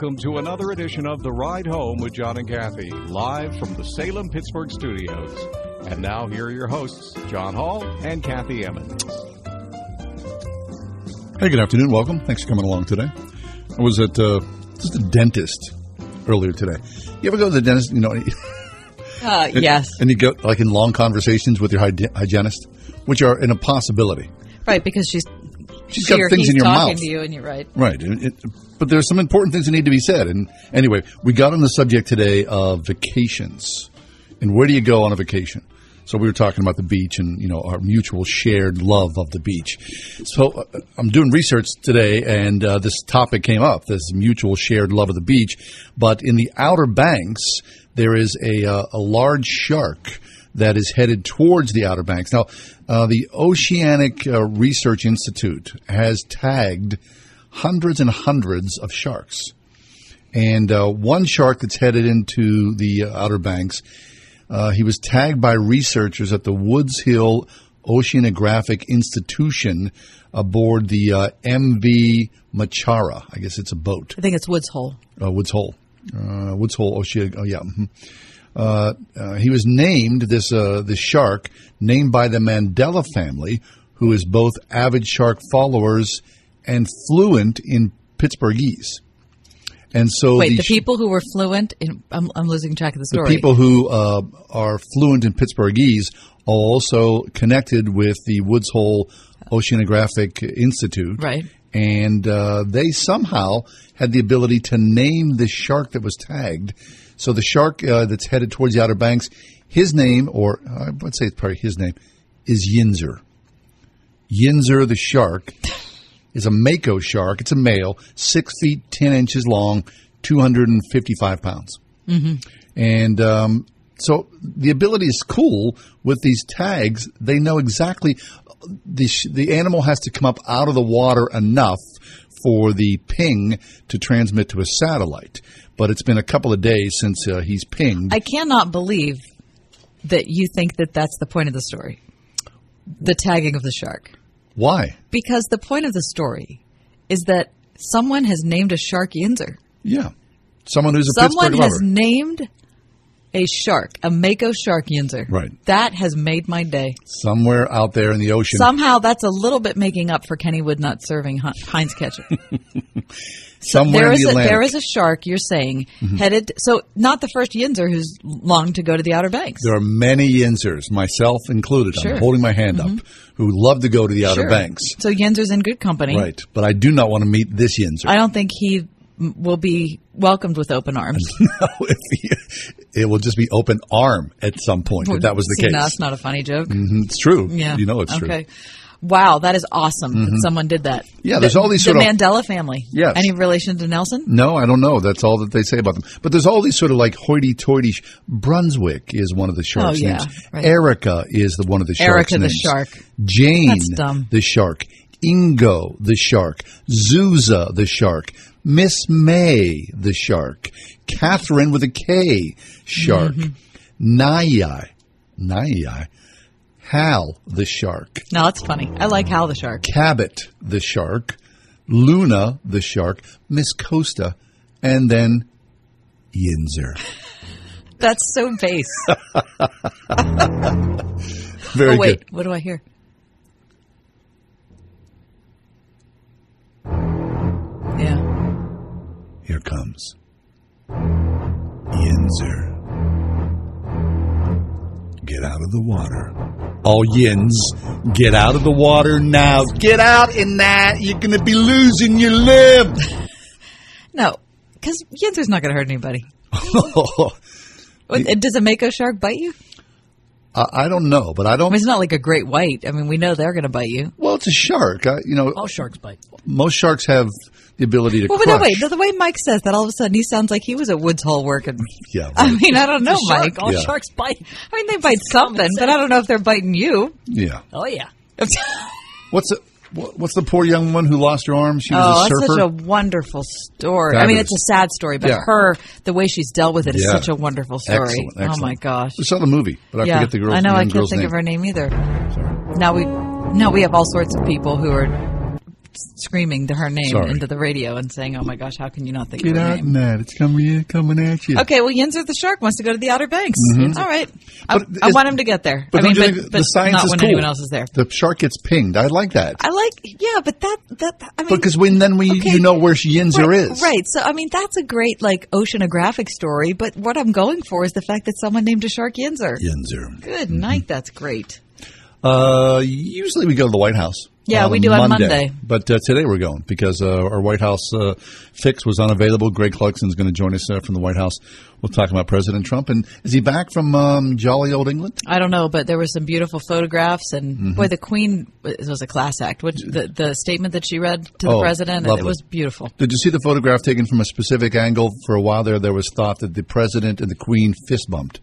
Welcome to another edition of The Ride Home with John and Kathy, live from the Salem Pittsburgh studios. And now, here are your hosts, John Hall and Kathy Emmons. Hey, good afternoon. Welcome. Thanks for coming along today. I was at uh, just a dentist earlier today. You ever go to the dentist? You know, Uh, and, yes. and you go like in long conversations with your hygienist, which are an impossibility. Right, because she's She's she got things in your talking mouth. to you, and you're right. Right. It, it- but there's some important things that need to be said. And anyway, we got on the subject today of vacations and where do you go on a vacation? So we were talking about the beach and you know our mutual shared love of the beach. So uh, I'm doing research today, and uh, this topic came up: this mutual shared love of the beach. But in the Outer Banks, there is a uh, a large shark that is headed towards the Outer Banks. Now, uh, the Oceanic uh, Research Institute has tagged hundreds and hundreds of sharks. And uh, one shark that's headed into the uh, Outer Banks, uh, he was tagged by researchers at the Woods Hill Oceanographic Institution aboard the uh, MV Machara. I guess it's a boat I think it's Woods Hole. uh, Woods Hole. Uh, Woods Hole. Ocean. Oh yeah. mhm. Uh, uh, he was named this uh, this shark named by the Mandela family, who is both avid shark followers and fluent in Pittsburghese. And so Wait, the sh- people who were fluent in I'm, I'm losing track of the story. the people who uh, are fluent in Pittsburghese are also connected with the Woods Hole Oceanographic Institute. Right. And uh, they somehow had the ability to name the shark that was tagged. So the shark uh, that's headed towards the Outer Banks, his name, or I would say it's probably his name, is Yinzer. Yinzer the shark is a mako shark. It's a male, six feet ten inches long, two hundred and fifty-five pounds. Mm-hmm. And um, so the ability is cool with these tags. They know exactly the sh- the animal has to come up out of the water enough for the ping to transmit to a satellite. But it's been a couple of days since uh, he's pinged. I cannot believe that you think that that's the point of the story. The tagging of the shark. Why? Because the point of the story is that someone has named a shark Yinzer. Yeah, someone who's a Someone Pittsburgh has named a shark, a mako shark Yinzer. Right. That has made my day. Somewhere out there in the ocean. Somehow that's a little bit making up for Kennywood not serving Heinz ketchup. somewhere there in is the a, there is a shark you're saying headed so not the first Yinzer who's longed to go to the Outer Banks. There are many Yinzers, myself included. Sure. Mm-hmm. I'm holding my hand up, who love to go to the Outer Sure. Banks. So Yinzer's in good company. Right. But I do not want to meet this Yinzer. I don't think he will be welcomed with open arms. No, it will just be open arm at some point, if that was the See, case. No, that's not a funny joke. Mhm, It's true. Yeah. You know it's true. okay. Wow, that is awesome that someone did that. Yeah, there's the, all these the sort of- Mandela family. Yes. Any relation to Nelson? No, I don't know. That's all that they say about them. But there's all these sort of like hoity-toity. Brunswick is one of the sharks' Oh, yeah, names. right. Erica is the one of the sharks' Erica the shark. Jane the shark. Ingo the shark. Zuza the shark. Miss May the shark. Catherine with a K shark. Mm-hmm. Nayai. Nayai. Hal the shark. No, that's funny. I like Hal the shark. Cabot the shark, Luna the shark, Miss Costa, and then Yinzer. That's so base. Very oh wait, good. what do I hear? Here comes Yinzer. Get out of the water. All yins, get out of the water now. Get out in that. You're going to be losing your limb. No, because Yinzer's not going to hurt anybody. Does a mako shark bite you? I, I don't know, but I I don't. mean, it's not like a great white. I mean, we know they're going to bite you. Well, it's a shark. I, you know, All sharks bite. most sharks have the ability to Well, but crush. no, wait. The, the way Mike says that, all of a sudden he sounds like he was at Woods Hole working. Yeah, I mean, I don't know, It's a shark. Mike. All Yeah. sharks bite. I mean, they bite something, but I don't know if they're biting you. yeah. Oh yeah. What's the what's the poor young one who lost her arm? She was Oh, a that's such a wonderful story. I mean, it's a sad story, but Yeah. her, the way she's dealt with it is Yeah. such a wonderful story. Excellent, Oh my gosh. we saw the movie, but I yeah, forget the girl's I know. I can't think name. of her name either. Now we, now we have all sorts of people who are screaming to her name Sorry. into the radio and saying, "Oh my gosh, how can you not think Get of her out name?" in that! It's coming, coming at you. Okay, well, Yinzer the shark wants to go to the Outer Banks. All right, I, But I is- want him to get there. But I mean, don't but, think but the science not is when cool? anyone else is there. The shark gets pinged. I like that. I like, yeah, but that that I mean, because when then we Okay. you know where Yinzer right, is. Right. So, I mean, that's a great, like, oceanographic story, but what I'm going for is the fact that someone named a shark Yinzer. Yinzer. Good night. That's great. Uh, usually we go to the White House. Yeah, we do on Monday. Monday. But uh, today we're going because uh, our White House uh, fix was unavailable. Greg Clugston's going to join us uh, from the White House. We'll talk about President Trump. And is he back from um, jolly old England? I don't know, but there were some beautiful photographs, and Mm-hmm. boy, the Queen was was a class act. Which the the statement that she read to the Oh, president, it was beautiful. Did you see the photograph taken from a specific angle? For a while there, there was thought that the president and the Queen fist bumped.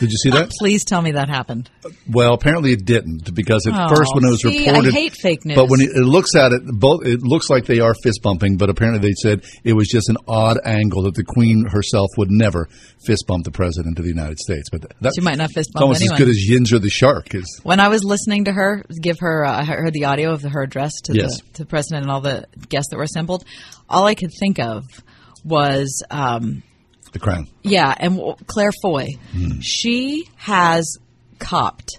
Did you see that? Please tell me that happened. Well, apparently it didn't because at Oh, first when it was see, I reported, hate fake news. But when it, it looks at it, both it looks like they are fist bumping. But apparently they said it was just an odd angle that the Queen herself would never fist bump the president of the United States. But that, She might not fist bump almost anyone. as good as Yinzer the shark is. When I was listening to her give her, uh, I heard the audio of her address to Yes. the to the president and all the guests that were assembled. All I could think of was, um, The crown. yeah, and Claire Foy. Hmm. She has copped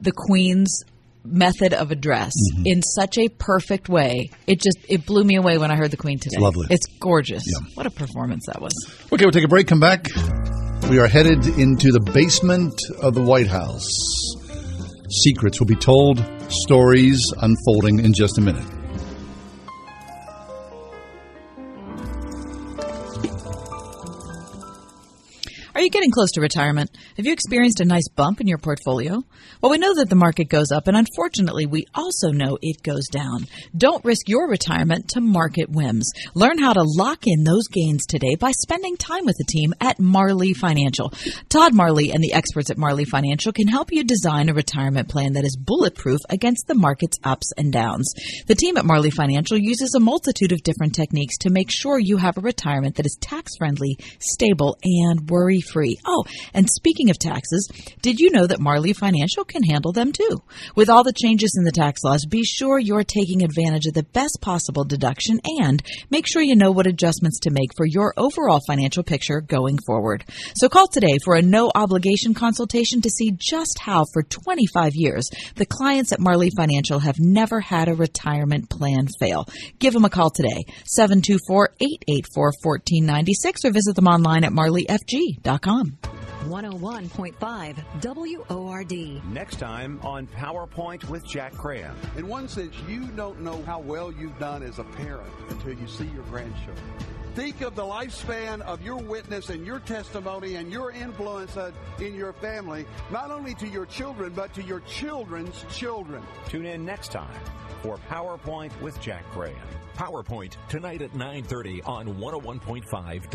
the Queen's method of address mm-hmm. in such a perfect way. It just it blew me away when I heard the Queen today. lovely. It's gorgeous. Yeah. What a performance that was. Okay, we'll take a break. Come back. We are headed into the basement of the White House. Secrets will be told. Stories unfolding in just a minute. You getting close to retirement? Have you experienced a nice bump in your portfolio? Well, we know that the market goes up, and unfortunately, we also know it goes down. Don't risk your retirement to market whims. Learn how to lock in those gains today by spending time with the team at Marley Financial. Todd Marley and the experts at Marley Financial can help you design a retirement plan that is bulletproof against the market's ups and downs. The team at Marley Financial uses a multitude of different techniques to make sure you have a retirement that is tax friendly, stable, and worry free. Oh, and speaking of taxes, did you know that Marley Financial can handle them too? With all the changes in the tax laws, be sure you're taking advantage of the best possible deduction and make sure you know what adjustments to make for your overall financial picture going forward. So call today for a no obligation consultation to see just how for 25 years the clients at Marley Financial have never had a retirement plan fail. Give them a call today, 724-884-1496 or visit them online at marleyfg.com. 101.5 WORD. Next time on PowerPoint with Jack Graham. In one sense, you don't know how well you've done as a parent until you see your grandchildren. Think of the lifespan of your witness and your testimony and your influence uh, in your family, not only to your children, but to your children's children. Tune in next time for PowerPoint with Jack Graham. PowerPoint tonight at 9:30 on 101.5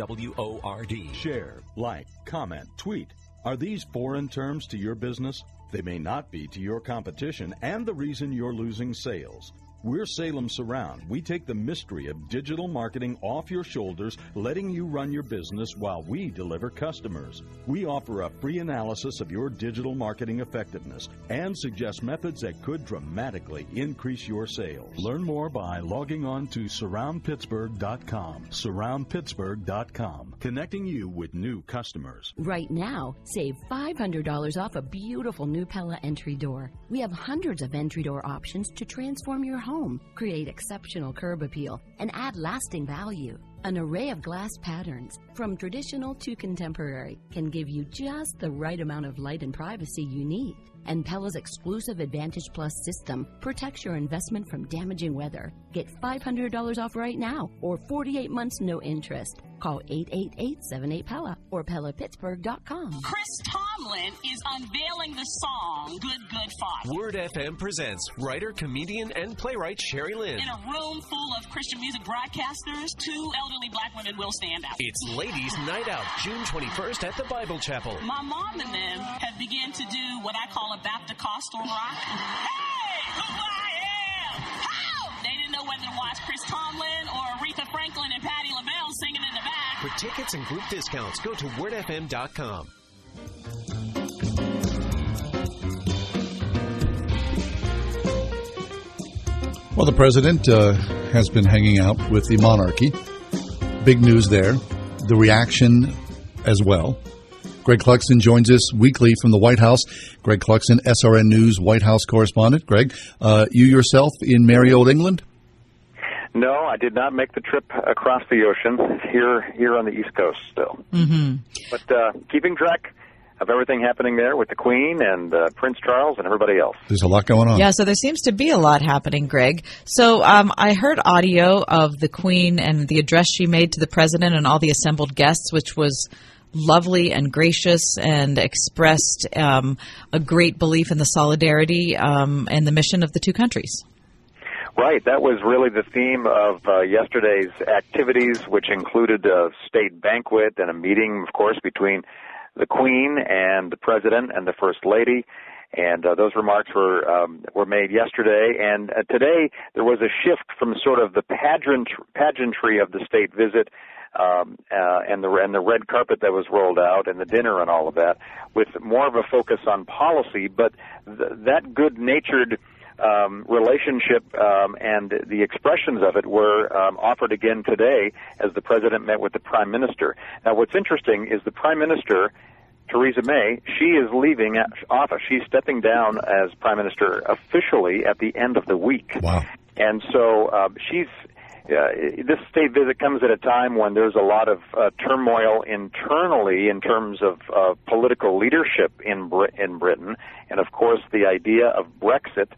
WORD. Share, like, comment, tweet. Are these foreign terms to your business? They may not be to your competition and the reason you're losing sales. We're Salem Surround. We take the mystery of digital marketing off your shoulders, letting you run your business while we deliver customers. We offer a free analysis of your digital marketing effectiveness and suggest methods that could dramatically increase your sales. Learn more by logging on to surroundpittsburgh.com. Surroundpittsburgh.com, connecting you with new customers. Right now, save $500 off a beautiful new Pella entry door. We have hundreds of entry door options to transform your home, create exceptional curb appeal, and add lasting value. An array of glass patterns, from traditional to contemporary, can give you just the right amount of light and privacy you need. And Pella's exclusive Advantage Plus system protects your investment from damaging weather. Get $500 off right now or 48 months no interest. Call 888-78-PELA or PellaPittsburgh.com. Chris Tomlin is unveiling the song Good Good Father. Word FM presents writer, comedian, and playwright Sherry Lynn. In a room full of Christian music broadcasters, two elderly black women will stand out. It's Ladies Night Out, June 21st at the Bible Chapel. My mom and them have begun to do what I call a Baptist rock. hey, who I am! How? They didn't know whether to watch Chris Tomlin or Aretha Franklin and Patti LaBelle singing in the back. For tickets and group discounts, go to wordfm.com. Well, the president uh, has been hanging out with the monarchy. Big news there. The reaction as well. Greg Clugston joins us weekly from the White House. Greg Clugston, SRN News White House correspondent. Greg, uh, you yourself in merry old England? No, I did not make the trip across the ocean. Here, here on the East Coast still. Mm-hmm. But uh, keeping track of everything happening there with the Queen and uh, Prince Charles and everybody else. There's a lot going on. Yeah, so there seems to be a lot happening, Greg. So um, I heard audio of the Queen and the address she made to the president and all the assembled guests, which was lovely and gracious and expressed um, a great belief in the solidarity um, and the mission of the two countries. Right, that was really the theme of uh, yesterday's activities, which included a state banquet and a meeting, of course, between the Queen and the President and the First Lady. And uh, those remarks were um, were made yesterday, and uh, today there was a shift from sort of the pageant pageantry of the state visit um, uh, and the and the red carpet that was rolled out and the dinner and all of that, with more of a focus on policy. But th- that good-natured um, relationship um, and the expressions of it were um, offered again today as the president met with the prime minister. Now, what's interesting is the prime minister. Theresa May, she is leaving office. She's stepping down as prime minister officially at the end of the week. Wow. And so uh, she's uh, this state visit comes at a time when there's a lot of uh, turmoil internally in terms of uh, political leadership in in Britain, and of course the idea of Brexit.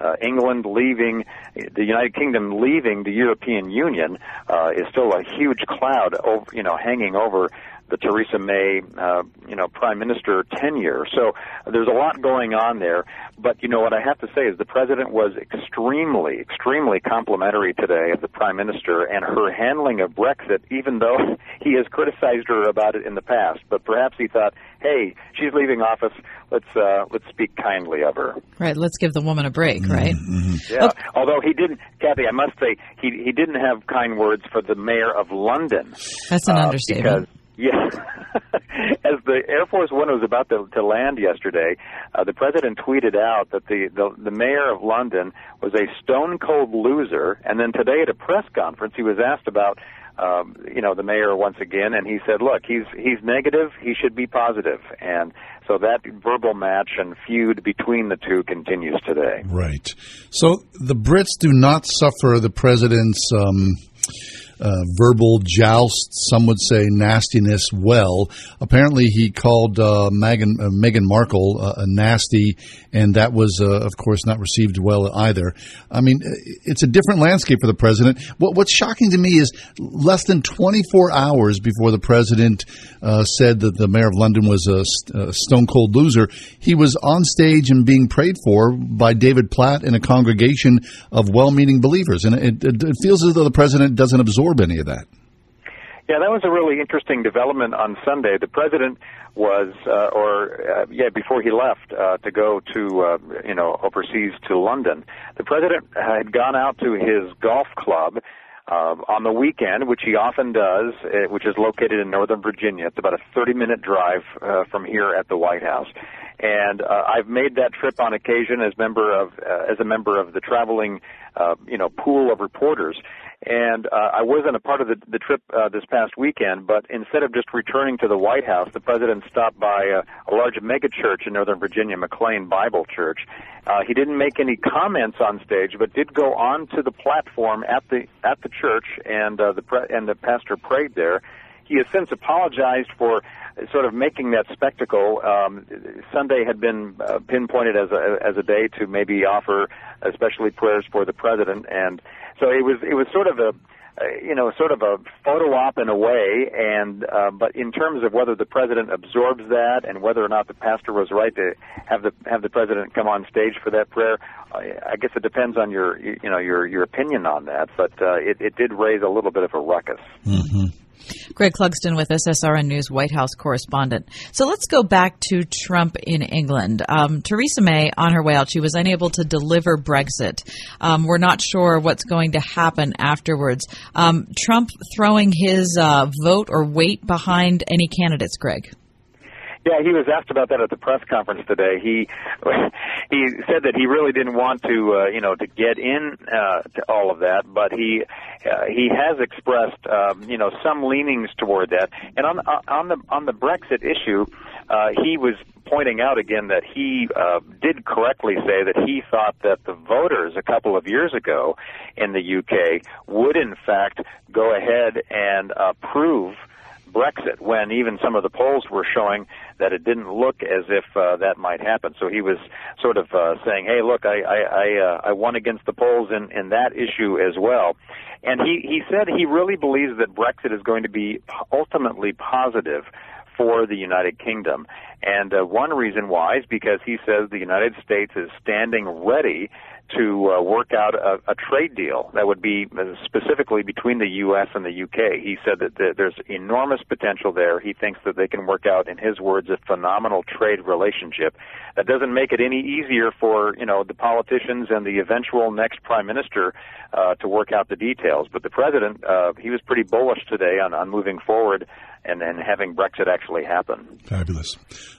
Uh, England leaving, the United Kingdom leaving the European Union uh, is still a huge cloud, over, you know, hanging over the Theresa May, uh, you know, prime minister tenure. So there's a lot going on there. But you know what I have to say is the president was extremely, extremely complimentary today of the prime minister and her handling of Brexit, even though he has criticized her about it in the past. But perhaps he thought, hey, she's leaving office. Let's uh, let's speak kindly of her. Right. Let's give the woman a break. Right. Mm-hmm. Yeah. Okay. Although he didn't, Kathy, I must say he he didn't have kind words for the mayor of London. That's an uh, understatement. Because yeah. As the Air Force One was about to, to land yesterday, uh, the president tweeted out that the, the the mayor of London was a stone cold loser. And then today at a press conference, he was asked about, um, you know, the mayor once again, and he said, "Look, he's he's negative. He should be positive." And so that verbal match and feud between the two continues today. Right. So the Brits do not suffer the president's. Um, uh, verbal joust, some would say nastiness, well. Apparently, he called uh, Meghan, uh, Meghan Markle uh, a nasty, and that was, uh, of course, not received well either. I mean, it's a different landscape for the president. What, what's shocking to me is less than 24 hours before the president uh, said that the mayor of London was a, a stone cold loser, he was on stage and being prayed for by David Platt and a congregation of well meaning believers. And it, it, it feels as though the president doesn't absorb any of that. Yeah, that was a really interesting development on Sunday. The president was, uh, or uh, yeah, before he left uh, to go to, uh, you know, overseas to London, the president had gone out to his golf club uh, on the weekend, which he often does, uh, which is located in Northern Virginia. It's about a 30-minute drive uh, from here at the White House, and uh, I've made that trip on occasion as member of uh, as a member of the traveling, uh, you know, pool of reporters. And uh, I wasn't a part of the, the trip uh, this past weekend, but instead of just returning to the White House, the president stopped by a, a large megachurch in Northern Virginia, McLean Bible Church. Uh, he didn't make any comments on stage, but did go on to the platform at the at the church, and uh, the pre- and the pastor prayed there. He has since apologized for sort of making that spectacle. Um, Sunday had been uh, pinpointed as a as a day to maybe offer especially prayers for the president, and so it was it was sort of a uh, you know, sort of a photo op in a way. And uh, but in terms of whether the president absorbs that and whether or not the pastor was right to have the have the president come on stage for that prayer, I, I guess it depends on your you know your your opinion on that. But uh, it, it did raise a little bit of a ruckus. Mm-hmm. Greg Clugston with us, SRN News White House correspondent. So let's go back to Trump in England. Um, Theresa May, on her way out, she was unable to deliver Brexit. Um, we're not sure what's going to happen afterwards. Um, Trump throwing his uh, vote or weight behind any candidates, Greg? Yeah, he was asked about that at the press conference today. He he said that he really didn't want to, uh, you know, to get in uh, to all of that, but he uh, he has expressed, um, you know, some leanings toward that. And on uh, on the on the Brexit issue, uh, he was pointing out again that he uh, did correctly say that he thought that the voters a couple of years ago in the UK would in fact go ahead and approve. Brexit when even some of the polls were showing that it didn't look as if uh, that might happen. So he was sort of uh, saying, "Hey, look, I I I, uh, I won against the polls in in that issue as well." And he he said he really believes that Brexit is going to be ultimately positive for the United Kingdom. And uh, one reason why is because he says the United States is standing ready to uh, work out a, a trade deal that would be specifically between the U.S. and the U.K. He said that the, there's enormous potential there. He thinks that they can work out, in his words, a phenomenal trade relationship. That doesn't make it any easier for you know the politicians and the eventual next prime minister uh, to work out the details. But the president, uh, he was pretty bullish today on, on moving forward and then having Brexit actually happen. Fabulous.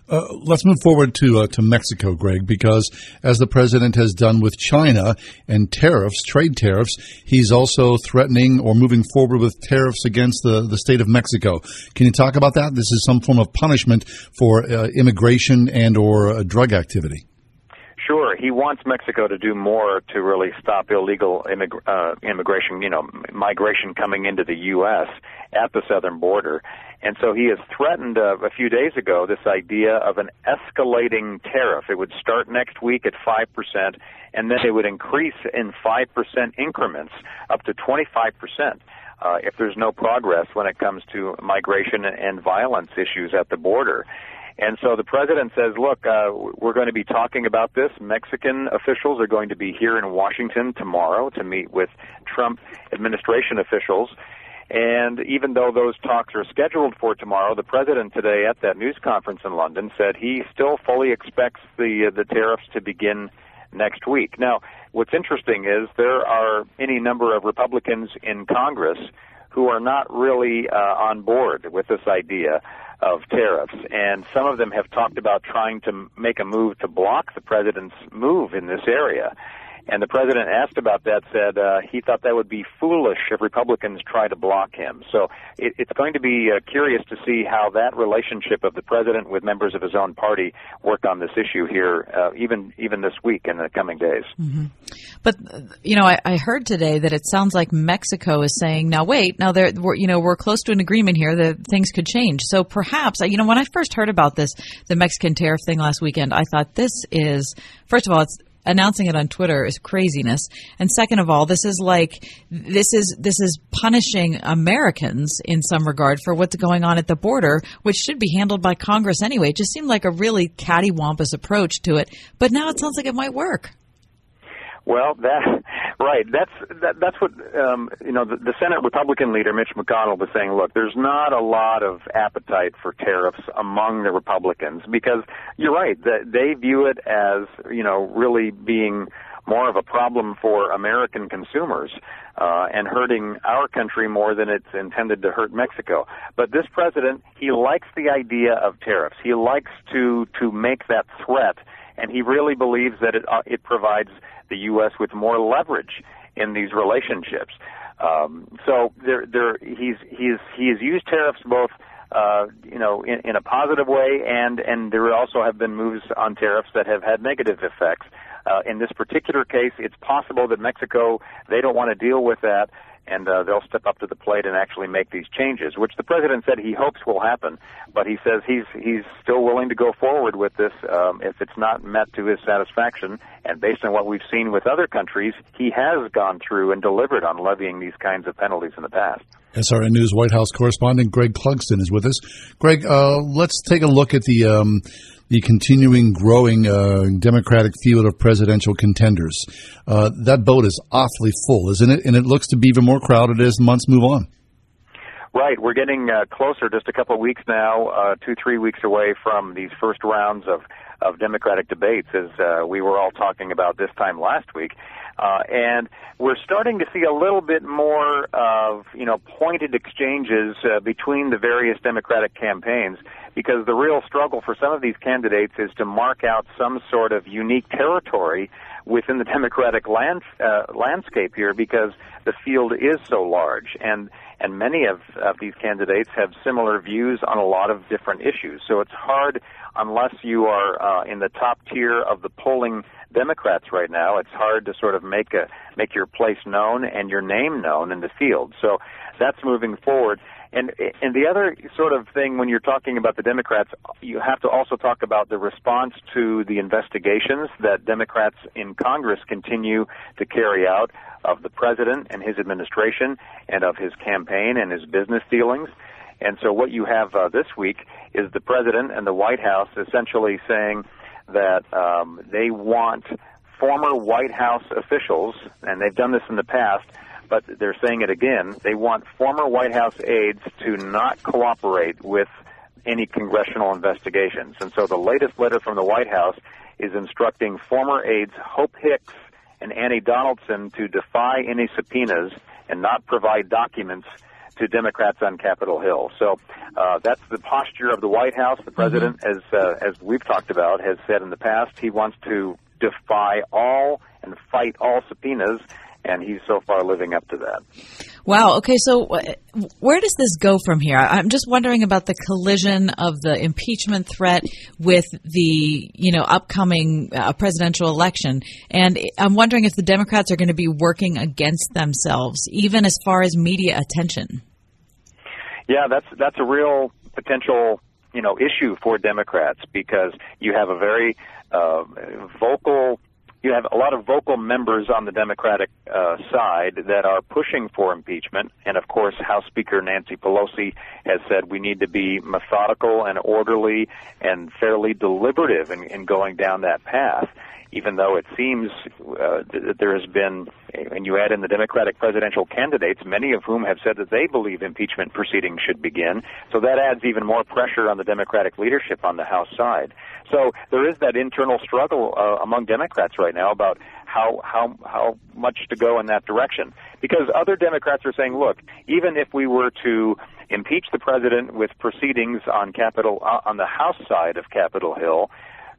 Uh, let's move forward to uh, to Mexico, Greg, because as the president has done with China and tariffs, trade tariffs, he's also threatening or moving forward with tariffs against the, the state of Mexico. Can you talk about that? This is some form of punishment for uh, immigration and or uh, drug activity. Sure, he wants Mexico to do more to really stop illegal immig- uh, immigration, you know, migration coming into the U.S. at the southern border. And so he has threatened uh, a few days ago this idea of an escalating tariff. It would start next week at 5%, and then it would increase in 5% increments up to 25%. Uh, if there's no progress when it comes to migration and violence issues at the border. And so the president says, look, uh, we're going to be talking about this. Mexican officials are going to be here in Washington tomorrow to meet with Trump administration officials. And even though those talks are scheduled for tomorrow, the president today at that news conference in London said he still fully expects the uh, the tariffs to begin next week. Now, what's interesting is there are any number of Republicans in Congress who are not really uh, on board with this idea of tariffs. And some of them have talked about trying to make a move to block the president's move in this area. And the president asked about that, said uh, he thought that would be foolish if Republicans try to block him. So it, it's going to be uh, curious to see how that relationship of the president with members of his own party work on this issue here, uh, even even this week in the coming days. Mm-hmm. But you know, I, I heard today that it sounds like Mexico is saying, "Now wait, now there, we're, you know, we're close to an agreement here that things could change." So perhaps, you know, when I first heard about this, the Mexican tariff thing last weekend, I thought this is first of all, it's announcing it on Twitter is craziness. And second of all, this is like this is this is punishing Americans in some regard for what's going on at the border, which should be handled by Congress anyway. It just seemed like a really cattywampus approach to it. But now it sounds like it might work. Well, that right. That's that, that's what um, you know. The, the Senate Republican leader Mitch McConnell was saying. Look, there's not a lot of appetite for tariffs among the Republicans because you're right. That they view it as you know really being more of a problem for American consumers uh, and hurting our country more than it's intended to hurt Mexico. But this president, he likes the idea of tariffs. He likes to to make that threat, and he really believes that it uh, it provides the U.S. with more leverage in these relationships. Um, so there, there, he's he's he has used tariffs both. Uh, you know, in, in a positive way, and and there also have been moves on tariffs that have had negative effects. Uh, in this particular case, it's possible that Mexico they don't want to deal with that and uh, they'll step up to the plate and actually make these changes, which the president said he hopes will happen. But he says he's he's still willing to go forward with this um, if it's not met to his satisfaction. And based on what we've seen with other countries, he has gone through and delivered on levying these kinds of penalties in the past. SRN News White House correspondent Greg Clugston is with us. Greg, uh, let's take a look at the um, the continuing growing uh, Democratic field of presidential contenders. Uh, that boat is awfully full, isn't it? And it looks to be even more crowded as months move on. Right, we're getting uh, closer, just a couple of weeks now, uh, two, three weeks away from these first rounds of, of Democratic debates, as uh, we were all talking about this time last week. Uh, and we're starting to see a little bit more of, you know, pointed exchanges uh, between the various Democratic campaigns because the real struggle for some of these candidates is to mark out some sort of unique territory within the Democratic land, uh, landscape here because the field is so large and and many of, of these candidates have similar views on a lot of different issues. So it's hard unless you are uh, in the top tier of the polling Democrats right now. It's hard to sort of make a make your place known and your name known in the field. So that's moving forward. And and the other sort of thing when you're talking about the Democrats, you have to also talk about the response to the investigations that Democrats in Congress continue to carry out of the president and his administration and of his campaign and his business dealings. And so what you have uh, this week is the president and the White House essentially saying that um, they want former White House officials, and they've done this in the past, but they're saying it again. They want former White House aides to not cooperate with any congressional investigations. And so the latest letter from the White House is instructing former aides Hope Hicks and Annie Donaldson to defy any subpoenas and not provide documents to Democrats on Capitol Hill. So uh, that's the posture of the White House. The president, mm-hmm. as uh, as we've talked about, has said in the past he wants to defy all and fight all subpoenas, and he's so far living up to that. Wow. Okay. So, where does this go from here? I'm just wondering about the collision of the impeachment threat with the you know upcoming uh, presidential election, and I'm wondering if the Democrats are going to be working against themselves, even as far as media attention. Yeah, that's that's a real potential you know issue for Democrats because you have a very uh, vocal you have a lot of vocal members on the Democratic uh, side that are pushing for impeachment. And of course, House Speaker Nancy Pelosi has said we need to be methodical and orderly and fairly deliberative in, in going down that path even though it seems uh, that there has been, and you add in the Democratic presidential candidates, many of whom have said that they believe impeachment proceedings should begin. So that adds even more pressure on the Democratic leadership on the House side. So there is that internal struggle uh, among Democrats right now about how how how much to go in that direction because other Democrats are saying, look, even if we were to impeach the president with proceedings on Capitol uh, on the House side of Capitol Hill,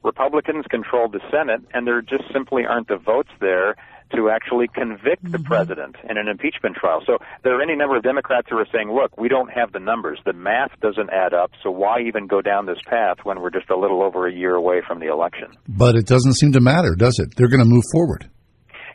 Republicans control the Senate, and there just simply aren't the votes there to actually convict mm-hmm. the president in an impeachment trial. So there are any number of Democrats who are saying, look, we don't have the numbers. The math doesn't add up, so why even go down this path when we're just a little over a year away from the election? But it doesn't seem to matter, does it? They're going to move forward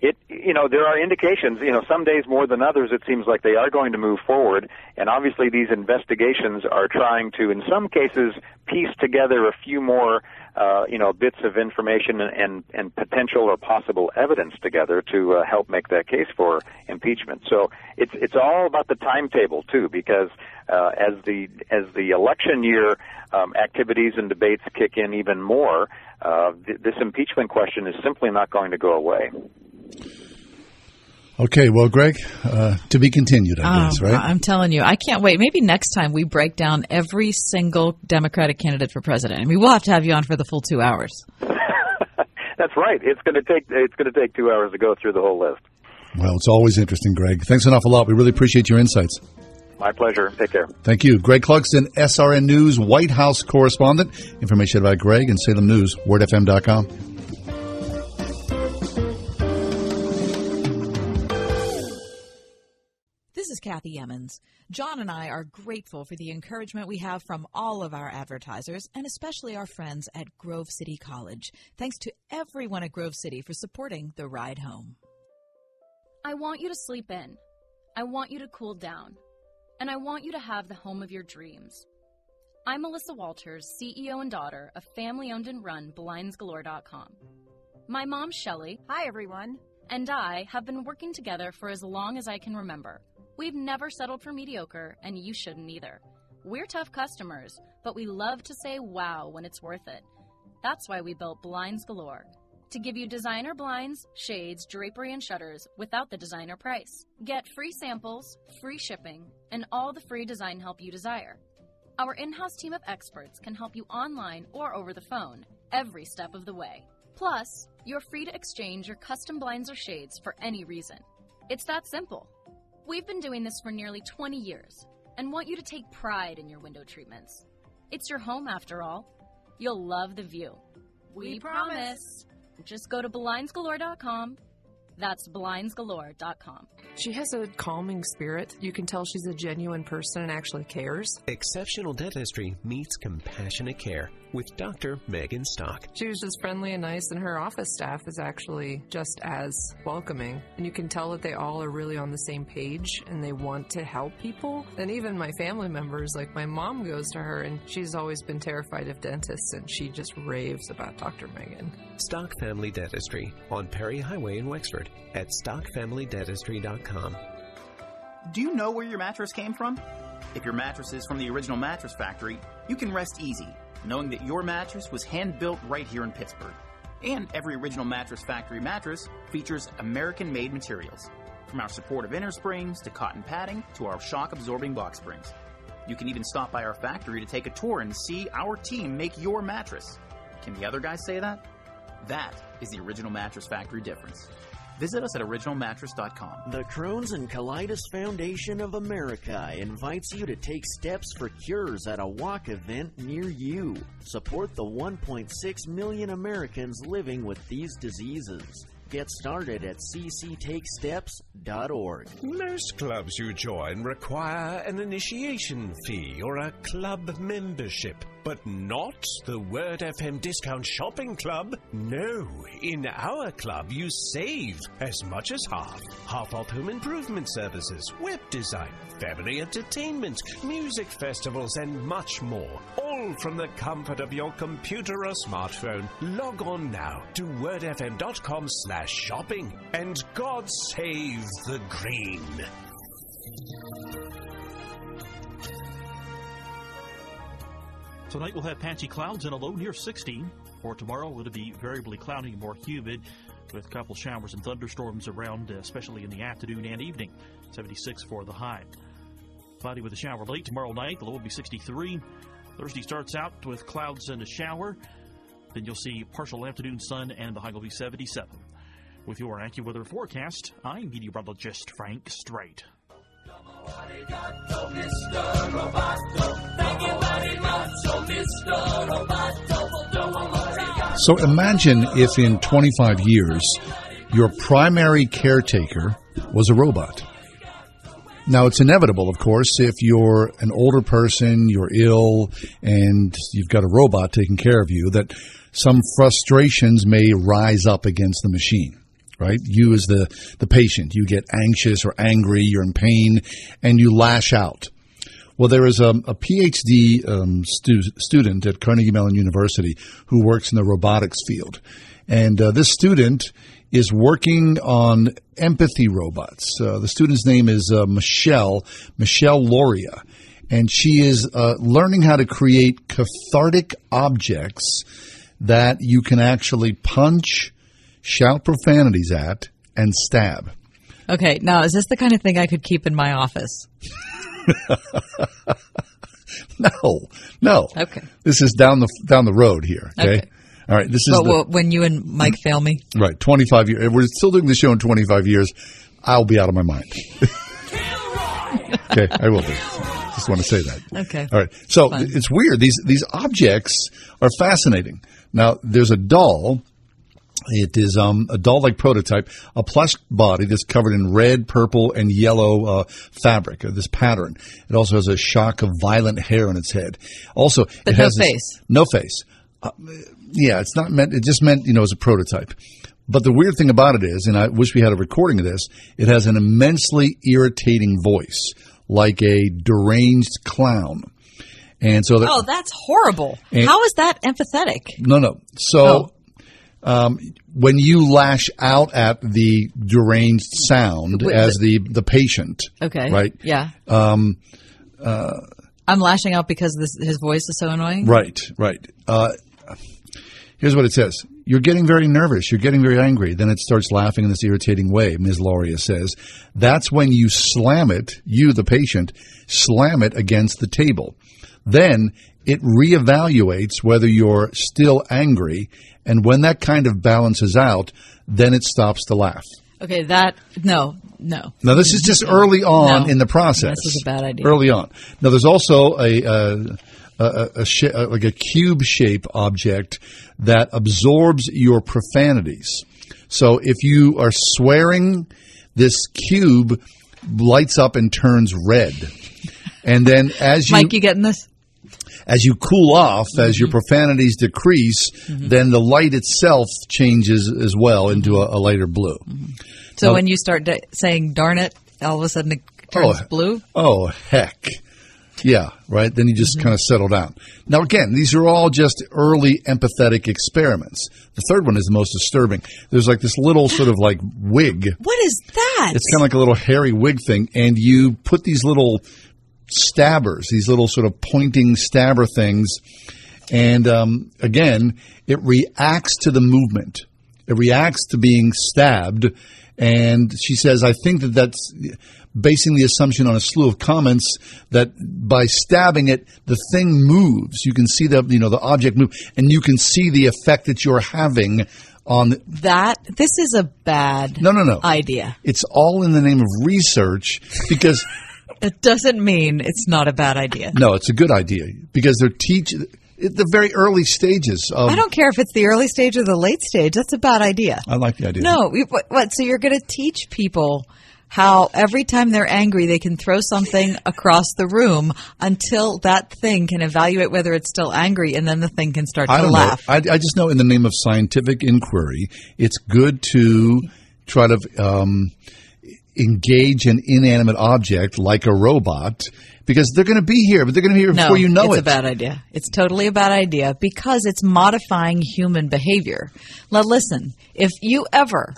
it you know there are indications you know some days more than others it seems like they are going to move forward and obviously these investigations are trying to in some cases piece together a few more uh, you know bits of information and, and, and potential or possible evidence together to uh, help make that case for impeachment so it's it's all about the timetable too because uh, as the as the election year um, activities and debates kick in even more, uh, th- this impeachment question is simply not going to go away. Okay, well, Greg, uh, to be continued, I um, guess, right? I'm telling you, I can't wait. Maybe next time we break down every single Democratic candidate for president. I mean, we'll have to have you on for the full two hours. That's right. It's going to take it's going to take two hours to go through the whole list. Well, it's always interesting, Greg. Thanks an awful lot. We really appreciate your insights. My pleasure. Take care. Thank you. Greg Clugston, SRN News White House correspondent. Information about Greg and Salem News, wordfm.com. Kathy Emmons. John and I are grateful for the encouragement we have from all of our advertisers and especially our friends at Grove City College. Thanks to everyone at Grove City for supporting the ride home. I want you to sleep in. I want you to cool down, and I want you to have the home of your dreams. I'm Melissa Walters, CEO and daughter of family owned and run BlindsGalore.com. My mom, Shelly. Hi, everyone. And I have been working together for as long as I can remember. We've never settled for mediocre, and you shouldn't either. We're tough customers, but we love to say wow when it's worth it. That's why we built Blinds Galore to give you designer blinds, shades, drapery, and shutters without the designer price. Get free samples, free shipping, and all the free design help you desire. Our in house team of experts can help you online or over the phone every step of the way. Plus, you're free to exchange your custom blinds or shades for any reason. It's that simple. We've been doing this for nearly 20 years and want you to take pride in your window treatments. It's your home after all. You'll love the view. We, we promise. Just go to blindsgalore.com. That's blindsgalore.com. She has a calming spirit. You can tell she's a genuine person and actually cares. Exceptional dentistry meets compassionate care with Dr. Megan Stock. She was just friendly and nice, and her office staff is actually just as welcoming. And you can tell that they all are really on the same page and they want to help people. And even my family members, like my mom goes to her, and she's always been terrified of dentists, and she just raves about Dr. Megan. Stock Family Dentistry on Perry Highway in Wexford at stockfamilydentistry.com. Do you know where your mattress came from? If your mattress is from the original mattress factory, you can rest easy knowing that your mattress was hand built right here in Pittsburgh. And every original Mattress Factory mattress features American made materials, from our supportive inner springs to cotton padding to our shock absorbing box springs. You can even stop by our factory to take a tour and see our team make your mattress. Can the other guys say that? That is the original Mattress Factory difference. Visit us at originalmattress.com. The Crohn's and Colitis Foundation of America invites you to take steps for cures at a walk event near you. Support the 1.6 million Americans living with these diseases. Get started at cctakesteps.org. Most clubs you join require an initiation fee or a club membership, but not the Word FM Discount Shopping Club. No, in our club you save as much as half. Half off home improvement services, web design, family entertainment, music festivals, and much more. All from the comfort of your computer or smartphone. Log on now to wordfm.com slash shopping, and God save the green. Tonight we'll have patchy clouds and a low near 60. For tomorrow, it'll be variably cloudy and more humid with a couple showers and thunderstorms around, uh, especially in the afternoon and evening. 76 for the high. Cloudy with a shower late tomorrow night. The low will be 63. Thursday starts out with clouds and a shower. Then you'll see partial afternoon sun and the high will be 77. With your AccuWeather forecast, I'm meteorologist Frank Strait. So imagine if in 25 years your primary caretaker was a robot. Now, it's inevitable, of course, if you're an older person, you're ill, and you've got a robot taking care of you, that some frustrations may rise up against the machine right? You as the, the patient, you get anxious or angry, you're in pain, and you lash out. Well, there is a, a PhD um, stu- student at Carnegie Mellon University who works in the robotics field. And uh, this student is working on empathy robots. Uh, the student's name is uh, Michelle, Michelle Luria. And she is uh, learning how to create cathartic objects that you can actually punch, shout profanities at, and stab. Okay, now is this the kind of thing I could keep in my office? no, no. Okay. This is down the down the road here. Okay. okay. All right. This is but, the, when you and Mike fail me. Right. Twenty five years. We're still doing the show in twenty five years. I'll be out of my mind. okay, I will be. Just want to say that. Okay. All right. So it's weird. These these objects are fascinating. Now there's a doll it is um, a doll-like prototype, a plush body that's covered in red, purple, and yellow uh, fabric. Uh, this pattern. It also has a shock of violent hair on its head. Also, but it no has face. no face. Uh, yeah, it's not meant. It just meant you know as a prototype. But the weird thing about it is, and I wish we had a recording of this, it has an immensely irritating voice, like a deranged clown. And so that, oh, that's horrible. And- How is that empathetic? no, no. So, um, when you lash out at the deranged sound Wait, as the- the, patient, Okay. right? Yeah. Um, uh, I'm lashing out because this, his voice is so annoying. Right, right. Uh, here's what it says. You're getting very nervous. You're getting very angry. Then it starts laughing in this irritating way, Ms. Luria says. That's when you slam it, you, the patient, slam it against the table. Then it reevaluates whether you're still angry, and when that kind of balances out, then it stops the laugh. Okay, that no, no. Now, this is just early on No. in the process. This is a bad idea. Early on. Now, there's also a, uh, a, a, a sh- uh, like a cube shape object that absorbs your profanities. So, if you are swearing, this cube lights up and turns red. And then as you Mike, you getting this? As you cool off, as Mm-hmm. your profanities decrease, mm-hmm. then the light itself changes as well mm-hmm. into a, a lighter blue. Mm-hmm. So Now- when you start da- saying "darn it," all of a sudden it turns Oh, blue. Oh, heck. Yeah, right? Then you just kind of settle down. Now, again, these are all just early empathetic experiments. The third one is the most disturbing. There's like this little sort of like wig. What is that? It's kind of like a little hairy wig thing, and you put these little stabbers, these little sort of pointing stabber things, and um, again, it reacts to the movement. It reacts to being stabbed, and she says, "I think that that's." Basing the assumption on a slew of comments that by stabbing it, the thing moves. You can see the you know the object move, and you can see the effect that you're having on that this is a bad no no no idea. It's all in the name of research because It doesn't mean it's not a bad idea. no, it's a good idea because they're teach at the very early stages of. I don't care if it's the early stage or the late stage. That's a bad idea. I like the idea. No, what, what? So you're going to teach people how every time they're angry, they can throw something across the room until that thing can evaluate whether it's still angry, and then the thing can start I to laugh. I, I just know in the name of scientific inquiry, it's good to try to um, engage an inanimate object like a robot because they're going to be here, but they're going to be here No, before you know it's it. a bad idea. It's totally a bad idea because it's modifying human behavior. Now, listen, if you ever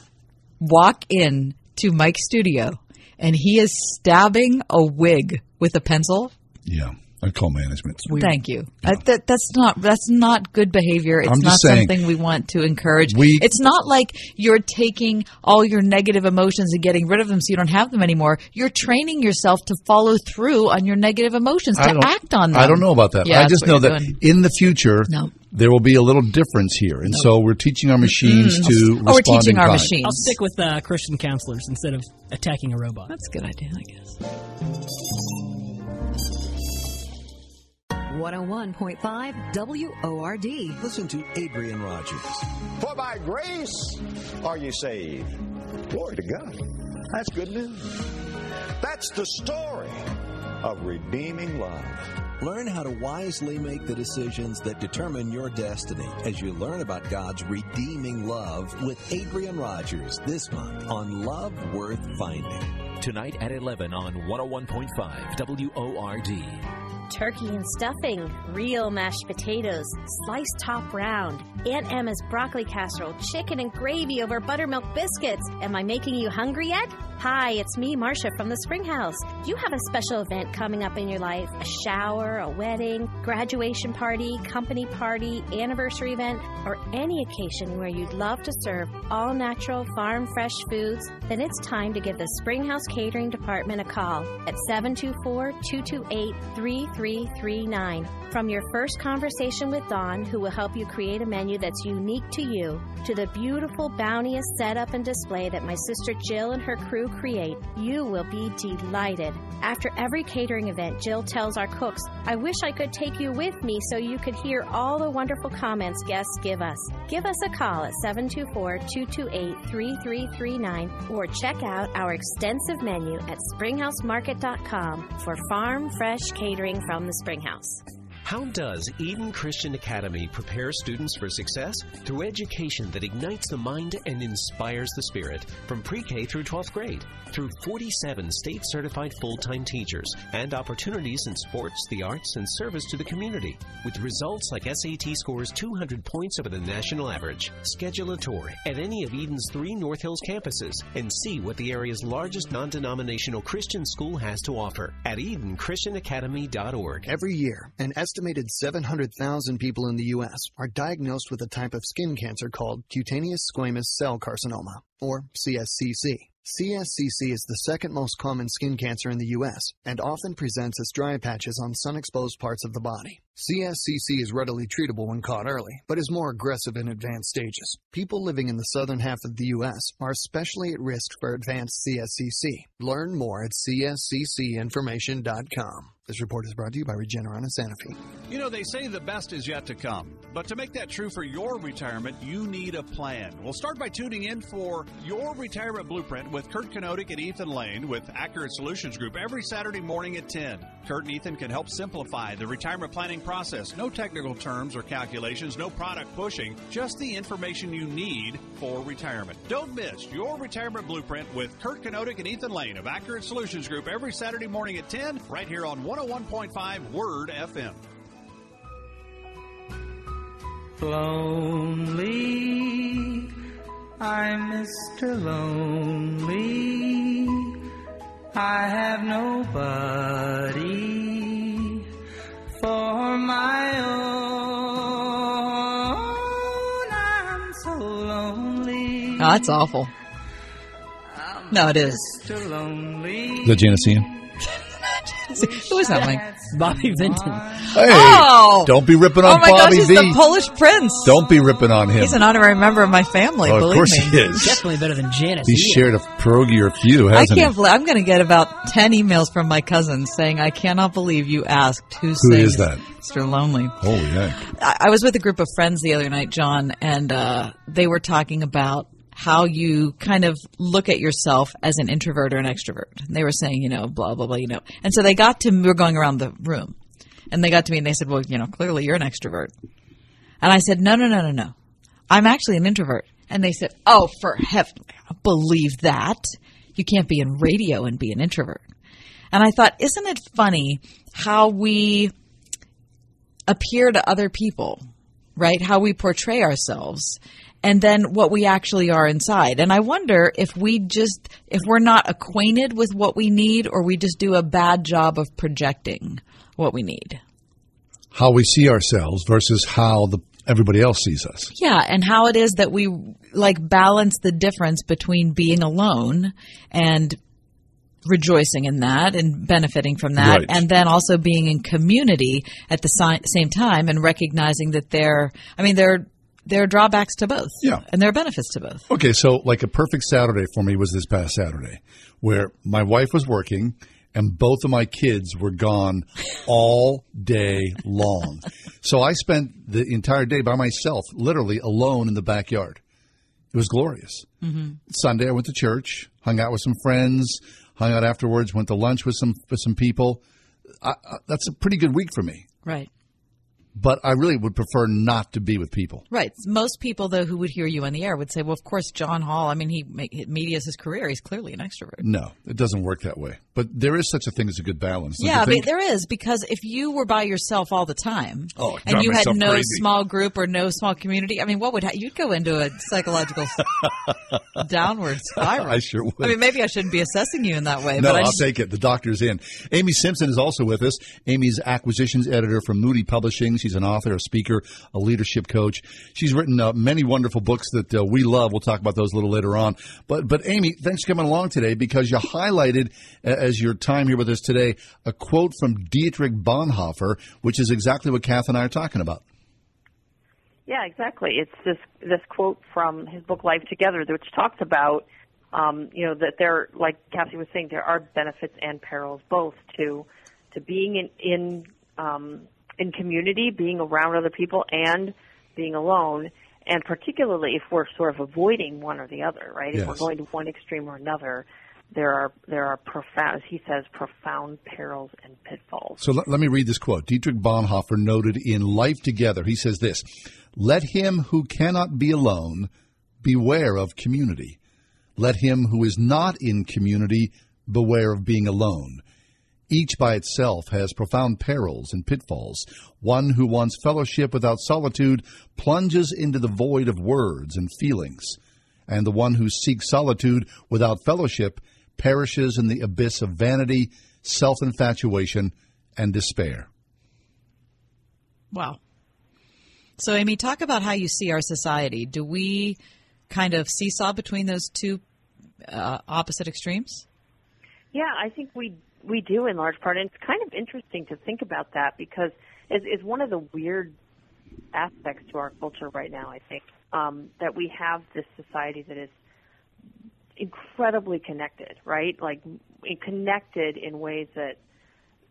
walk in to Mike's studio and he is stabbing a wig with a pencil, yeah, call management. thank you. Uh, that, that's not that's not good behavior. It's I'm not saying, something we want to encourage. we- it's not like you're taking all your negative emotions and getting rid of them so you don't have them anymore. You're training yourself to follow through on your negative emotions to act on them. I don't know about that. Yeah, I just know that doing. in the future, No. there will be a little difference here, and so we're teaching our machines Mm. to. Oh, we're teaching in our kind. machines. I'll stick with uh, Christian counselors instead of attacking a robot. That's a good idea, I guess. 101.5 WORD. Listen to Adrian Rogers. For by grace are you saved. Glory to God. That's good news. That's the story of redeeming love. Learn how to wisely make the decisions that determine your destiny as you learn about God's redeeming love with Adrian Rogers this month on Love Worth Finding. Tonight at 11 on 101.5 WORD. Turkey and stuffing, real mashed potatoes, sliced top round, Aunt Emma's broccoli casserole, chicken and gravy over buttermilk biscuits. Am I making you hungry yet? Hi, it's me, Marcia from the Spring House. You have a special event coming up in your life? A shower, a wedding, graduation party, company party, anniversary event, or any occasion where you'd love to serve all natural, farm fresh foods? Then it's time to give the Spring House Catering Department a call at 724 228 3339. From your first conversation with Dawn, who will help you create a menu that's unique to you, to the beautiful, bounteous setup and display that my sister Jill and her crew create, you will be delighted. After every catering event, Jill tells our cooks, I wish I could take you with me so you could hear all the wonderful comments guests give us. Give us a call at 724 228 3339 or check out our extensive menu at springhousemarket.com for farm fresh catering from the Springhouse. How does Eden Christian Academy prepare students for success? Through education that ignites the mind and inspires the spirit, from pre K through 12th grade, through 47 state certified full time teachers, and opportunities in sports, the arts, and service to the community. With results like SAT scores 200 points over the national average. Schedule a tour at any of Eden's three North Hills campuses and see what the area's largest non denominational Christian school has to offer at EdenChristianAcademy.org. Every year, an estimated 700,000 people in the U.S. are diagnosed with a type of skin cancer called cutaneous squamous cell carcinoma, or CSCC. CSCC is the second most common skin cancer in the U.S. and often presents as dry patches on sun exposed parts of the body. CSCC is readily treatable when caught early, but is more aggressive in advanced stages. People living in the southern half of the U.S. are especially at risk for advanced CSCC. Learn more at csccinformation.com. This report is brought to you by Regeneron and Sanofi. You know, they say the best is yet to come. But to make that true for your retirement, you need a plan. We'll start by tuning in for Your Retirement Blueprint with Kurt Kenotic and Ethan Lane with Accurate Solutions Group every Saturday morning at 10. Kurt and Ethan can help simplify the retirement planning process. No technical terms or calculations, no product pushing, just the information you need for retirement. Don't miss Your Retirement Blueprint with Kurt Kenotic and Ethan Lane of Accurate Solutions Group every Saturday morning at 10 right here on 101.5 Word FM. Lonely, I'm Mr. Lonely. I have nobody for my own. I'm so lonely. Oh, that's awful. No, it is. Mr. Lonely. Is that Geneseo? Who is that, Mike? Bobby Vinton. Hey, Oh! don't be ripping on Oh on my gosh, he's V. the Polish prince. Don't be ripping on him. He's an honorary member of my family. Oh, of course me. he is. Definitely better than Janice. He's shared a pierogi or a few, I hasn't can't he? believe I'm going to get about ten emails from my cousins saying, "I cannot believe you asked who, Who sings is that? Mr. Lonely." Holy heck. I, I was with a group of friends the other night, John, and uh, they were talking about how you kind of look at yourself as an introvert or an extrovert. And they were saying, you know, blah blah blah, you know. And so they got to we were going around the room, and they got to me and they said, "Well, you know, clearly you're an extrovert." And I said, "No, no, no, no, no. I'm actually an introvert." And they said, "Oh, for heaven, believe that. You can't be in radio and be an introvert." And I thought, isn't it funny how we appear to other people, right? How we portray ourselves and then what we actually are inside. And I wonder if we just, if we're not acquainted with what we need or we just do a bad job of projecting what we need. How we see ourselves versus how the everybody else sees us. Yeah, and how it is that we like balance the difference between being alone and rejoicing in that and benefiting from that Right. and then also being in community at the si- same time and recognizing that there I mean there there are drawbacks to both. Yeah. And there are benefits to both. Okay, so like a perfect Saturday for me was this past Saturday, where my wife was working and both of my kids were gone all day long. so I spent the entire day by myself, literally alone in the backyard. It was glorious. Mm-hmm. Sunday, I went to church, hung out with some friends, hung out afterwards, went to lunch with some with some people. I, I, that's a pretty good week for me. Right. But I really would prefer not to be with people. Right. Most people, though, who would hear you on the air would say, well, of course, John Hall, I mean, he ma- media is his career. He's clearly an extrovert. No, it doesn't work that way. But there is such a thing as a good balance. Yeah, but there is because if you were by yourself all the time Oh, and you had no crazy. small group or no small community, I mean, what would ha- you'd go into a psychological downward spiral? I sure would. I mean, maybe I shouldn't be assessing you in that way. No, but I'll just, take it. The doctor's in. Amy Simpson is also with us. Amy's acquisitions editor from Moody Publishing. She's an author, a speaker, a leadership coach. She's written uh, many wonderful books that uh, we love. We'll talk about those a little later on. But, but Amy, thanks for coming along today because you highlighted, uh, as your time here with us today, a quote from Dietrich Bonhoeffer, which is exactly what Kath and I are talking about. Yeah, exactly. It's this this quote from his book Life Together, which talks about, um, you know, that there, like Kathy was saying, there are benefits and perils both to to being in in um, in community, being around other people, and being alone. And particularly if we're sort of avoiding one or the other, right? If we're going to one extreme or another, there are there are profound, as he says, profound perils and pitfalls. So let, let me read this quote. Dietrich Bonhoeffer noted in Life Together, he says this Let him who cannot be alone beware of community. Let him who is not in community beware of being alone. Each by itself has profound perils and pitfalls. One who wants fellowship without solitude plunges into the void of words and feelings, and the one who seeks solitude without fellowship perishes in the abyss of vanity, self infatuation, and despair. Wow. So, Amy, talk about how you see our society. Do we kind of seesaw between those two uh, opposite extremes? Yeah, I think we we do in large part, and it's kind of interesting to think about that because it's, it's one of the weird aspects to our culture right now. I think um, that we have this society that is incredibly connected, right? Like connected in ways that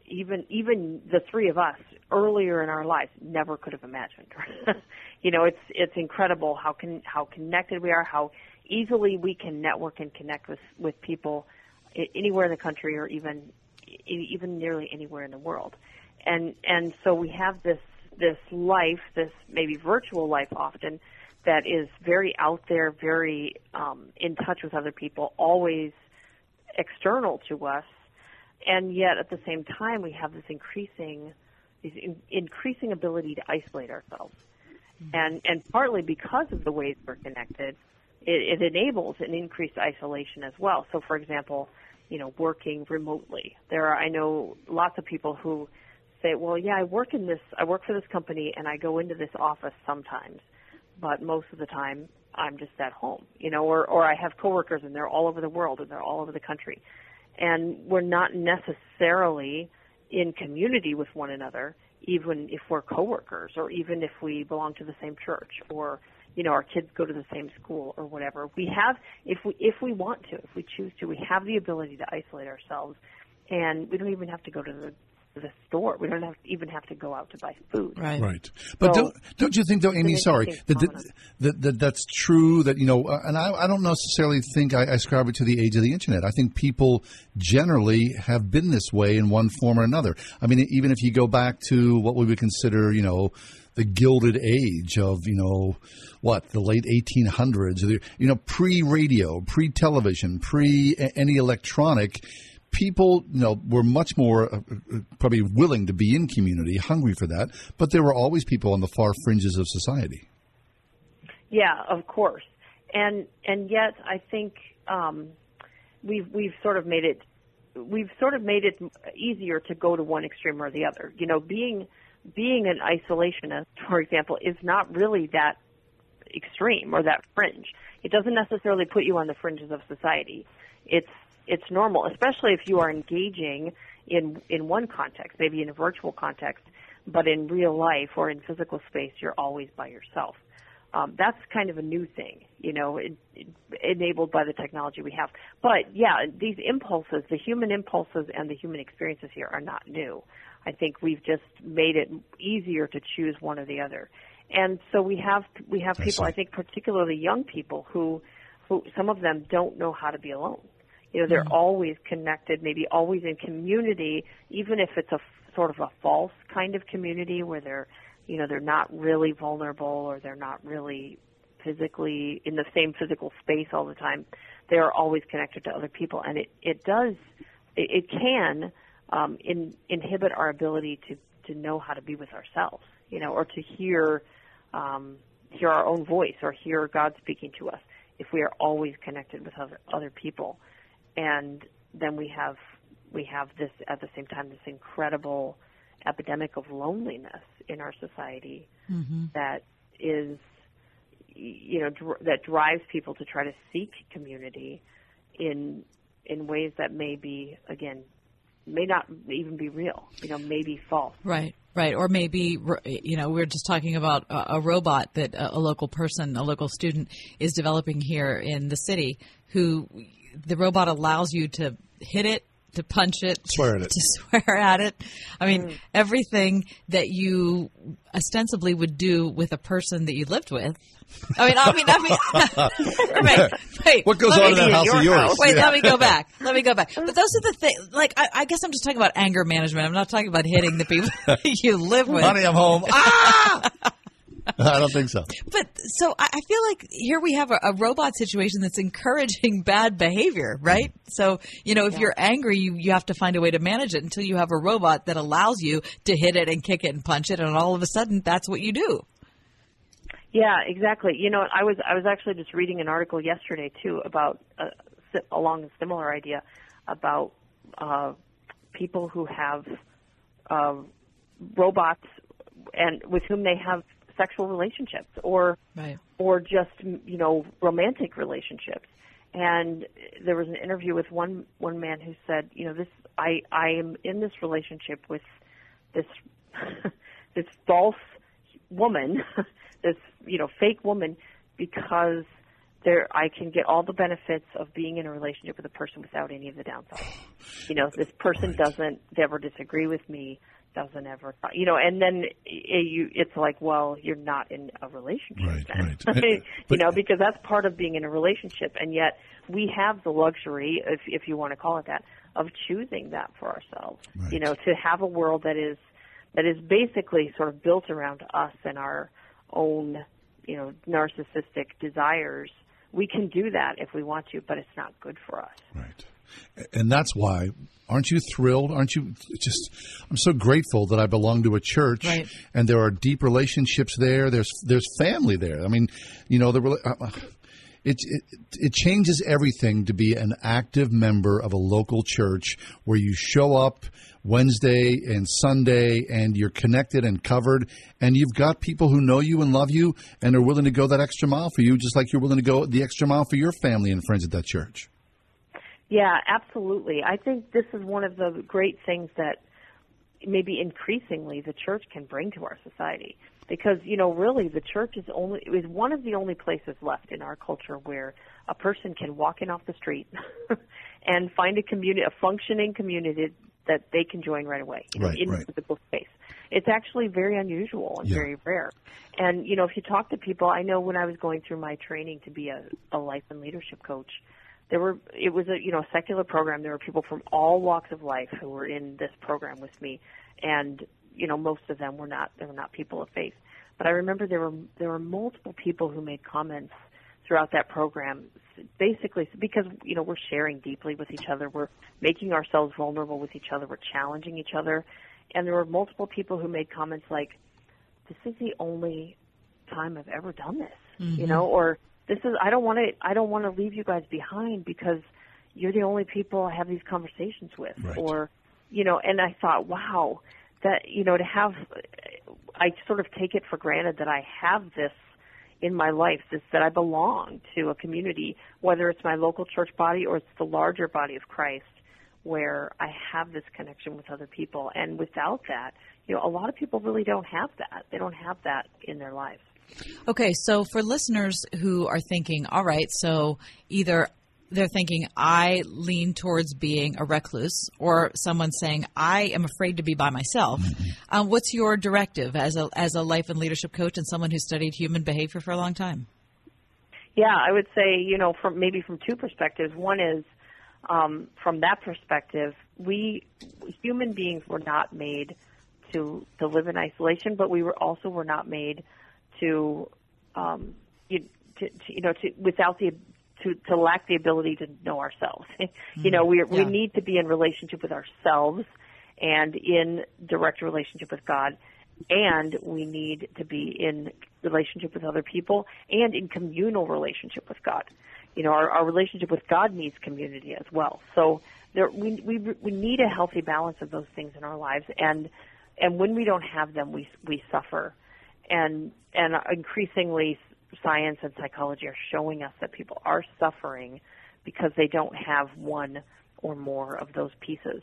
even even the three of us earlier in our lives never could have imagined. you know, it's it's incredible how can how connected we are, how easily we can network and connect with with people anywhere in the country or even even nearly anywhere in the world. And and so we have this this life, this maybe virtual life often that is very out there, very um, in touch with other people, always external to us, and yet at the same time we have this increasing this in, increasing ability to isolate ourselves, mm-hmm. and and partly because of the ways we're connected, it, it enables an increased isolation as well. So, for example, you know, working remotely, there are I know lots of people who say, well, yeah, I work in this, I work for this company, and I go into this office sometimes but most of the time I'm just at home, you know, or or I have coworkers and they're all over the world and they're all over the country, and we're not necessarily in community with one another, even if we're coworkers or even if we belong to the same church or you know our kids go to the same school or whatever. We have if we if we want to, if we choose to, we have the ability to isolate ourselves, and we don't even have to go to the the store. We don't have, even have to go out to buy food. Right. Right. But so, don't don't you think though, Amy? Sorry, that, that, that, that that's true. That you know, uh, and I, I don't necessarily think I, I ascribe it to the age of the internet. I think people generally have been this way in one form or another. I mean, even if you go back to what we would consider, you know, the gilded age of you know what the late 1800s you know pre-radio pre-television pre any electronic people, you know, were much more uh, uh, probably willing to be in community, hungry for that, but there were always people on the far fringes of society. Yeah, of course, and and yet I think um, we've we've sort of made it we've sort of made it easier to go to one extreme or the other. You know, being being an isolationist, for example, is not really that extreme or that fringe. It doesn't necessarily put you on the fringes of society. It's it's normal, especially if you are engaging in in one context, maybe in a virtual context, but in real life or in physical space, you're always by yourself. Um, that's kind of a new thing, you know, it, it, enabled by the technology we have. But yeah, these impulses, the human impulses and the human experiences here are not new. I think we've just made it easier to choose one or the other. And so we have we have people, I, I think, particularly young people who who some of them don't know how to be alone you know, they're mm-hmm. always connected, maybe always in community, even if it's a sort of a false kind of community where they're, you know, they're not really vulnerable or they're not really physically in the same physical space all the time. They are always connected to other people, and it it does it, it can um, in, inhibit our ability to to know how to be with ourselves, you know, or to hear um, hear our own voice or hear God speaking to us if we are always connected with other other people and then we have we have this at the same time this incredible epidemic of loneliness in our society mm-hmm. that is you know dr- that drives people to try to seek community in in ways that may be again may not even be real you know may be false right right or maybe you know we're just talking about a, robot that a local person a local student is developing here in the city who the robot allows you to hit it, to punch it, Swear at it. to swear at it. I mean, everything that you ostensibly would do with a person that you lived with. I mean, I mean, I mean, wait, wait. What goes on in that house of yours? Wait, Yeah. let me go back. Let me go back. But those are the things. Like, I, I guess I'm just talking about anger management. I'm not talking about hitting the people you live with. Honey, I'm home. Ah! I don't think so. But so I I feel like here we have a, a robot situation that's encouraging bad behavior, right? So you know, if you're angry, you you have to find a way to manage it until you have a robot that allows you to hit it and kick it and punch it, and all of a sudden, that's what you do. Yeah, exactly. You know, I was I was actually just reading an article yesterday too about uh, si- along a similar idea about uh, people who have uh, robots and with whom they have sexual relationships or Right. or just you know romantic relationships. And there was an interview with one one man who said, you know, this I I am in this relationship with this this false woman, this you know fake woman, because there I can get all the benefits of being in a relationship with a person without any of the downsides. You know, this person doesn't ever disagree with me, doesn't ever, you know, and then it, you it's like, well, you're not in a relationship, then. you know, because that's part of being in a relationship, and yet we have the luxury, if if you want to call it that, of choosing that for ourselves. You know, to have a world that is that is basically sort of built around us and our own, you know, narcissistic desires. We can do that if we want to, but it's not good for us. And that's why, aren't you thrilled? Aren't you just, I'm so grateful that I belong to a church Right. and there are deep relationships there. There's, there's family there. I mean, you know, the, uh, it, it, it changes everything to be an active member of a local church where you show up Wednesday and Sunday and you're connected and covered and you've got people who know you and love you and are willing to go that extra mile for you just like you're willing to go the extra mile for your family and friends at that church. Yeah, absolutely. I think this is one of the great things that maybe increasingly the church can bring to our society because you know really the church is only is one of the only places left in our culture where a person can walk in off the street and find a community a functioning community that they can join right away you know, Right, in right. physical space it's actually very unusual and Yeah. very rare and you know if you talk to people i know when i was going through my training to be a, a life and leadership coach there were it was a you know a secular program. There were people from all walks of life who were in this program with me. And you know most of them were not they were not people of faith. But i remember there were there were multiple people who made comments throughout that program basically because you know we're sharing deeply with each other. We're making ourselves vulnerable with each other. We're challenging each other. And there were multiple people who made comments like this is the only time i've ever done this you Mhm. know or this is i don't want to i don't want to leave you guys behind because you're the only people i have these conversations with. Or you know and i thought wow that you know to have i sort of take it for granted that i have this in my life this that i belong to a community whether it's my local church body or it's the larger body of christ where i have this connection with other people. And without that you know a lot of people really don't have that. They don't have that in their lives Okay, so for listeners who are thinking, all right, so either they're thinking, I lean towards being a recluse, or someone saying, I am afraid to be by myself. Um, what's your directive as a as a life and leadership coach and someone who studied human behavior for a long time? Yeah, I would say, you know, from maybe from two perspectives. One is um, from that perspective, we human beings were not made to to live in isolation, but we were also were not made to, um, you, to, to you know, to without the to, to lack the ability to know ourselves. you know, we we need to be in relationship with ourselves and in direct relationship with God, and we need to be in relationship with other people and in communal relationship with God. You know, our, our relationship with God needs community as well. So there, we, we we need a healthy balance of those things in our lives, and and when we don't have them, we we suffer, and and increasingly science and psychology are showing us that people are suffering because they don't have one or more of those pieces.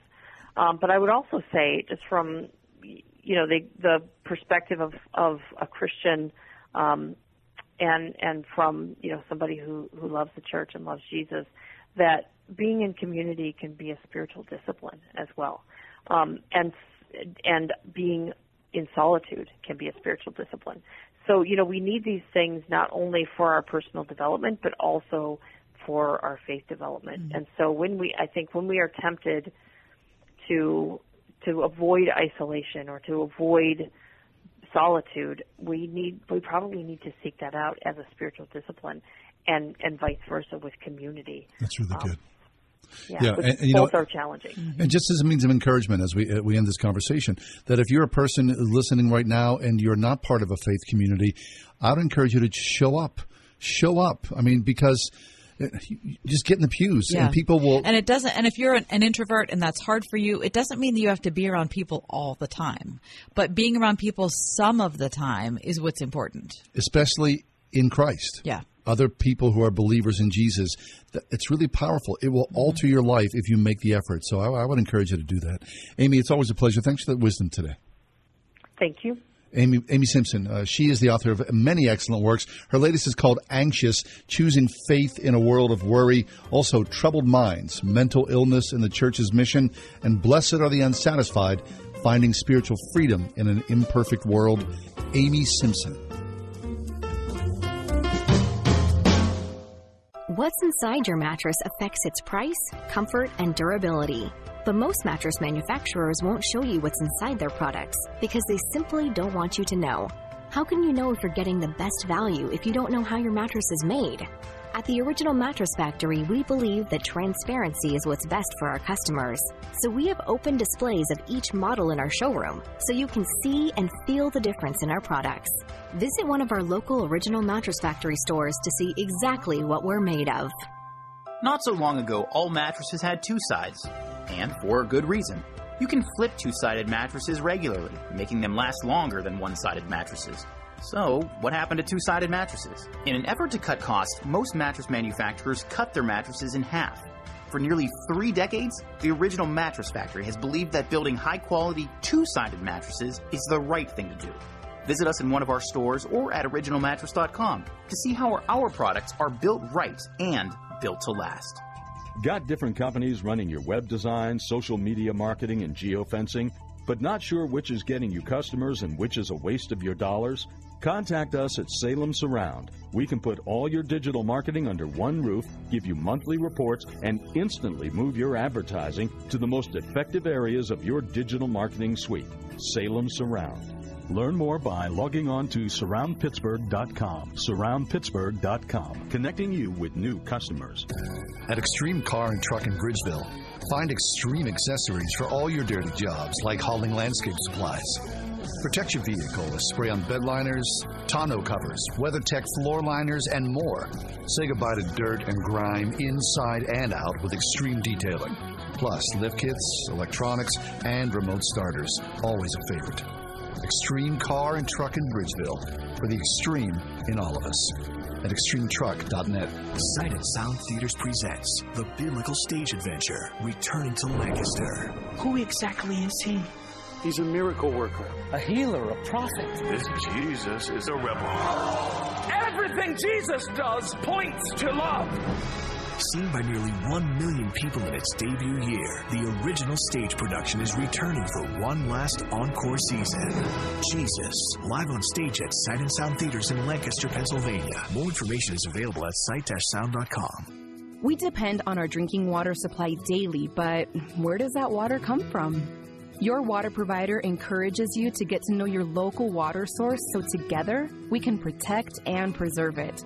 Um, but I would also say, just from you know the the perspective of of a Christian, um, and and from you know somebody who who loves the church and loves Jesus, that being in community can be a spiritual discipline as well, um, and and being in solitude can be a spiritual discipline. So you know we need these things not only for our personal development but also for our faith development. Mm-hmm. And so when we, I think when we are tempted to to avoid isolation or to avoid solitude, we need we probably need to seek that out as a spiritual discipline, and and vice versa with community. That's really um, good. Yeah, yeah and, and, you both know, are challenging. Mm-hmm. And just as a means of encouragement, as we uh, we end this conversation, that if you're a person listening right now and you're not part of a faith community, I'd encourage you to show up. Show up. I mean, because just get in the pews yeah. and people will and it doesn't and if you're an, an, introvert and that's hard for you it doesn't mean that you have to be around people all the time but being around people some of the time is what's important especially in christ yeah other people who are believers in jesus it's really powerful it will alter your life if you make the effort so I, I would encourage you to do that amy it's always a pleasure thanks for that wisdom today thank you Amy, Amy Simpson. Uh, she is the author of many excellent works. Her latest is called Anxious Choosing Faith in a World of Worry. Also, Troubled Minds, Mental Illness in the Church's Mission, and Blessed Are the Unsatisfied Finding Spiritual Freedom in an Imperfect World. Amy Simpson. What's inside your mattress affects its price, comfort, and durability. But most mattress manufacturers won't show you what's inside their products because they simply don't want you to know. How can you know if you're getting the best value if you don't know how your mattress is made? At the Original Mattress Factory, we believe that transparency is what's best for our customers. So we have open displays of each model in our showroom so you can see and feel the difference in our products. Visit one of our local Original Mattress Factory stores to see exactly what we're made of. Not so long ago, all mattresses had two sides and for a good reason. You can flip two sided mattresses regularly, making them last longer than one sided mattresses. So, what happened to two sided mattresses? In an effort to cut costs, most mattress manufacturers cut their mattresses in half. For nearly three decades, the original mattress factory has believed that building high quality two sided mattresses is the right thing to do. Visit us in one of our stores or at originalmattress.com to see how our products are built right and built to last. Got different companies running your web design, social media marketing, and geofencing, but not sure which is getting you customers and which is a waste of your dollars? Contact us at Salem Surround. We can put all your digital marketing under one roof, give you monthly reports, and instantly move your advertising to the most effective areas of your digital marketing suite. Salem Surround. Learn more by logging on to surroundpittsburgh.com. Surroundpittsburgh.com, connecting you with new customers. At Extreme Car and Truck in Bridgeville, find extreme accessories for all your dirty jobs, like hauling landscape supplies. Protect your vehicle with spray on bed liners, tonneau covers, WeatherTech floor liners, and more. Say goodbye to dirt and grime inside and out with extreme detailing. Plus, lift kits, electronics, and remote starters. Always a favorite. Extreme Car and Truck in Bridgeville for the extreme in all of us. At extremetruck.net. Sight and Sound Theaters presents The Biblical Stage Adventure Returning to Lancaster. Who exactly is he? He's a miracle worker, a healer, a prophet. This Jesus is a rebel. Everything Jesus does points to love. Seen by nearly 1 million people in its debut year, the original stage production is returning for one last encore season. Jesus, live on stage at Sight and Sound Theaters in Lancaster, Pennsylvania. More information is available at sight-sound.com. We depend on our drinking water supply daily, but where does that water come from? Your water provider encourages you to get to know your local water source so together we can protect and preserve it.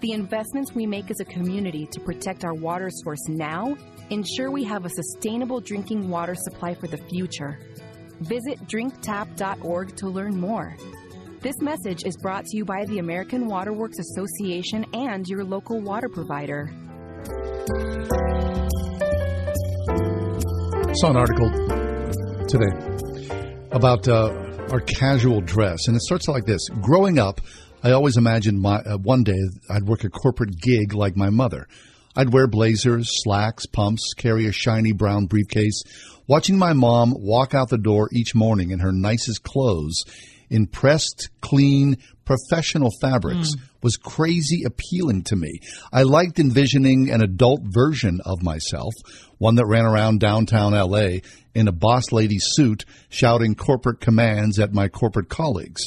The investments we make as a community to protect our water source now ensure we have a sustainable drinking water supply for the future. Visit drinktap.org to learn more. This message is brought to you by the American Water Works Association and your local water provider. Saw an article today about uh, our casual dress, and it starts out like this Growing up, I always imagined my, uh, one day I'd work a corporate gig like my mother. I'd wear blazers, slacks, pumps, carry a shiny brown briefcase, watching my mom walk out the door each morning in her nicest clothes in pressed, clean, professional fabrics Mm. was crazy appealing to me. I liked envisioning an adult version of myself, one that ran around downtown LA in a boss lady suit shouting corporate commands at my corporate colleagues.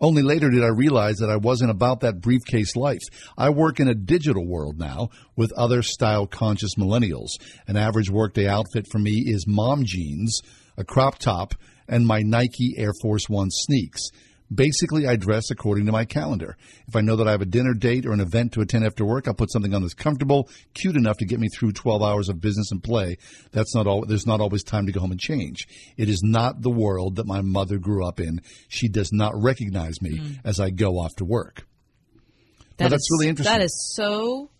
Only later did I realize that I wasn't about that briefcase life. I work in a digital world now with other style conscious millennials. An average workday outfit for me is mom jeans, a crop top, and my Nike Air Force One sneaks. Basically, I dress according to my calendar. If I know that I have a dinner date or an event to attend after work, I'll put something on that's comfortable, cute enough to get me through 12 hours of business and play. That's not all, there's not always time to go home and change. It is not the world that my mother grew up in. She does not recognize me mm. as I go off to work. Now, that's is- really interesting. That is so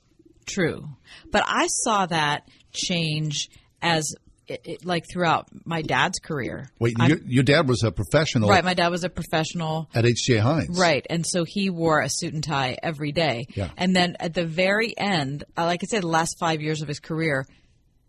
true. But I saw that change as it, it, like throughout my dad's career. Wait, your, your dad was a professional right. My dad was a professional. at HJ Heinz. Right. And so he wore a suit and tie every day. Yeah. And then at the very end, uh, like I said, the last five years of his career,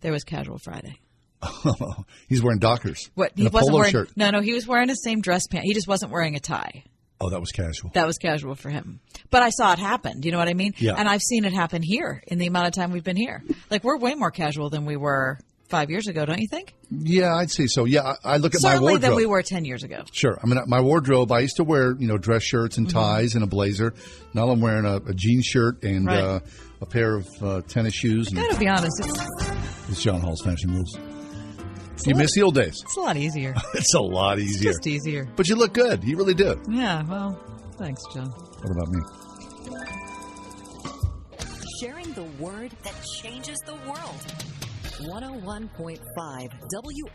there was Casual Friday. He's wearing Dockers. What he wasn't wearing? shirt. No, no, he was wearing the same dress pants. He just wasn't wearing a tie. Oh, that was casual. That was casual for him. But I saw it happen. Do you know what I mean? Yeah. And I've seen it happen here in the amount of time we've been here. Like we're way more casual than we were five years ago, don't you think? Yeah, I'd say so. Yeah, I, I look at my Certainly wardrobe. than we were ten years ago. Sure. I mean, my wardrobe, I used to wear, you know, dress shirts and Mm-hmm. ties and a blazer. Now I'm wearing a, a jean shirt and Right. uh, a pair of uh, tennis shoes. And Gotta be honest, it's, it's John Hall's fashion moves. You miss the old days. it's a lot easier. It's a lot easier. Just easier. But you look good. You really do. Yeah. Well, thanks, John. What about me? Sharing the word that changes the world. 101.5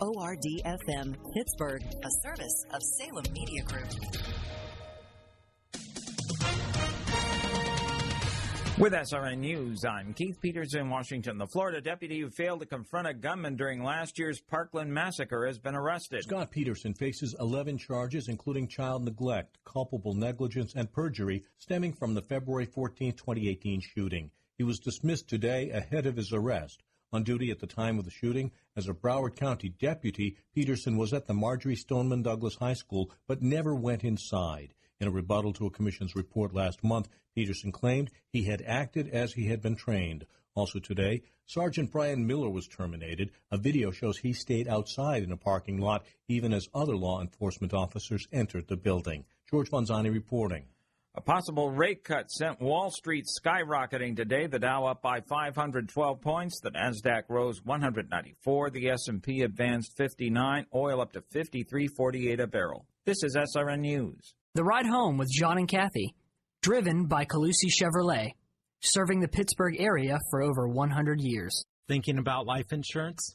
WORD FM, Pittsburgh, a service of Salem Media Group. With SRN News, I'm Keith Peters in Washington. The Florida deputy who failed to confront a gunman during last year's Parkland massacre has been arrested. Scot Peterson faces 11 charges, including child neglect, culpable negligence, and perjury stemming from the February 14, 2018 shooting. He was dismissed today ahead of his arrest. On duty at the time of the shooting, as a Broward County deputy, Peterson was at the Marjory Stoneman Douglas High School but never went inside. In a rebuttal to a commission's report last month, Peterson claimed he had acted as he had been trained. Also today, Sergeant Brian Miller was terminated. A video shows he stayed outside in a parking lot even as other law enforcement officers entered the building. George Vanzani reporting. A possible rate cut sent Wall Street skyrocketing today. The Dow up by 512 points. The Nasdaq rose 194. The S&P advanced 59. Oil up to 53.48 a barrel. This is SRN News. The Ride Home with John and Kathy, driven by Calusi Chevrolet, serving the Pittsburgh area for over 100 years. Thinking about life insurance?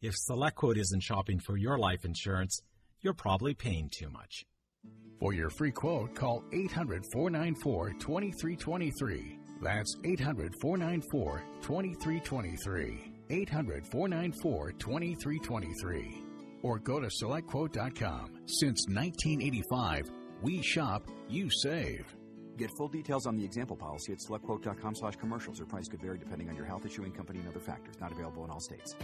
if SelectQuote isn't shopping for your life insurance, you're probably paying too much. For your free quote, call 800 494 2323. That's 800 494 2323. 800 494 2323. Or go to selectquote.com. Since 1985, we shop, you save. Get full details on the example policy at selectquote.com slash commercials. Or price could vary depending on your health issuing company and other factors. Not available in all states.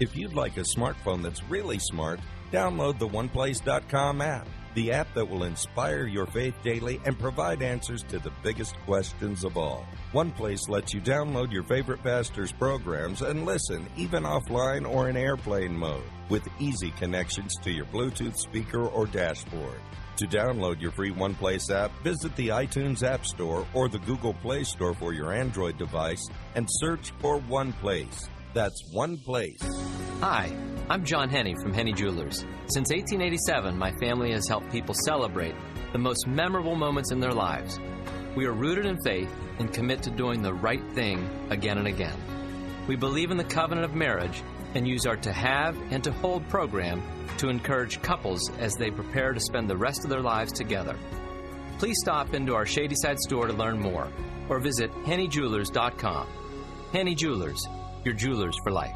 If you'd like a smartphone that's really smart, download the OnePlace.com app, the app that will inspire your faith daily and provide answers to the biggest questions of all. OnePlace lets you download your favorite pastor's programs and listen, even offline or in airplane mode, with easy connections to your Bluetooth speaker or dashboard. To download your free OnePlace app, visit the iTunes App Store or the Google Play Store for your Android device and search for OnePlace. That's OnePlace. Hi, I'm John Henne from Henne Jewelers. Since 1887, my family has helped people celebrate the most memorable moments in their lives. We are rooted in faith and commit to doing the right thing again and again. We believe in the covenant of marriage and use our To Have and To Hold program to encourage couples as they prepare to spend the rest of their lives together. Please stop into our Shadyside store to learn more or visit hennejewelers.com. Henne Jewelers, your jewelers for life.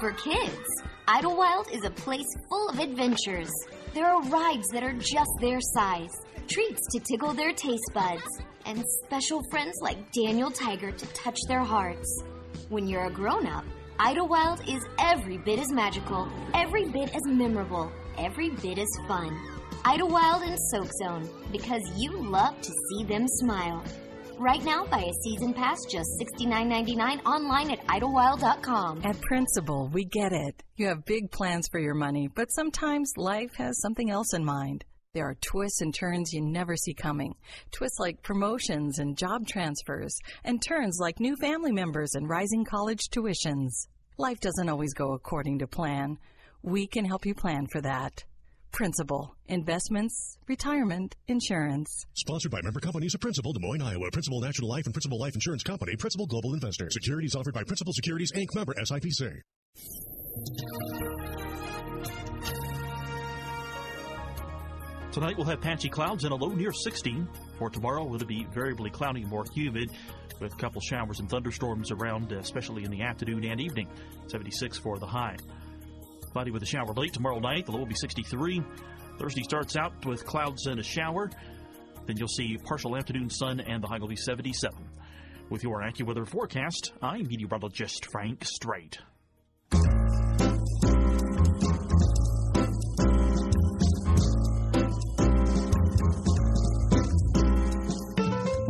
For kids, Idlewild is a place full of adventures. There are rides that are just their size, treats to tickle their taste buds, and special friends like Daniel Tiger to touch their hearts. When you're a grown up, Idlewild is every bit as magical, every bit as memorable, every bit as fun. Idlewild and Soak Zone, because you love to see them smile. Right now, buy a season pass just $69.99 online at idlewild.com. At Principal, we get it. You have big plans for your money, but sometimes life has something else in mind. There are twists and turns you never see coming. Twists like promotions and job transfers, and turns like new family members and rising college tuitions. Life doesn't always go according to plan. We can help you plan for that. Principal, investments, retirement, insurance. Sponsored by member companies of Principal, Des Moines, Iowa, Principal National Life and Principal Life Insurance Company, Principal Global Investor. Securities offered by Principal Securities Inc. member SIPC. Tonight we'll have patchy clouds and a low near 60. For tomorrow, it'll be variably cloudy and more humid with a couple showers and thunderstorms around, uh, especially in the afternoon and evening. 76 for the high. Cloudy with a shower late tomorrow night. The low will be 63. Thursday starts out with clouds and a shower. Then you'll see partial afternoon sun and the high will be 77. With your AccuWeather forecast, I'm meteorologist Frank Strait.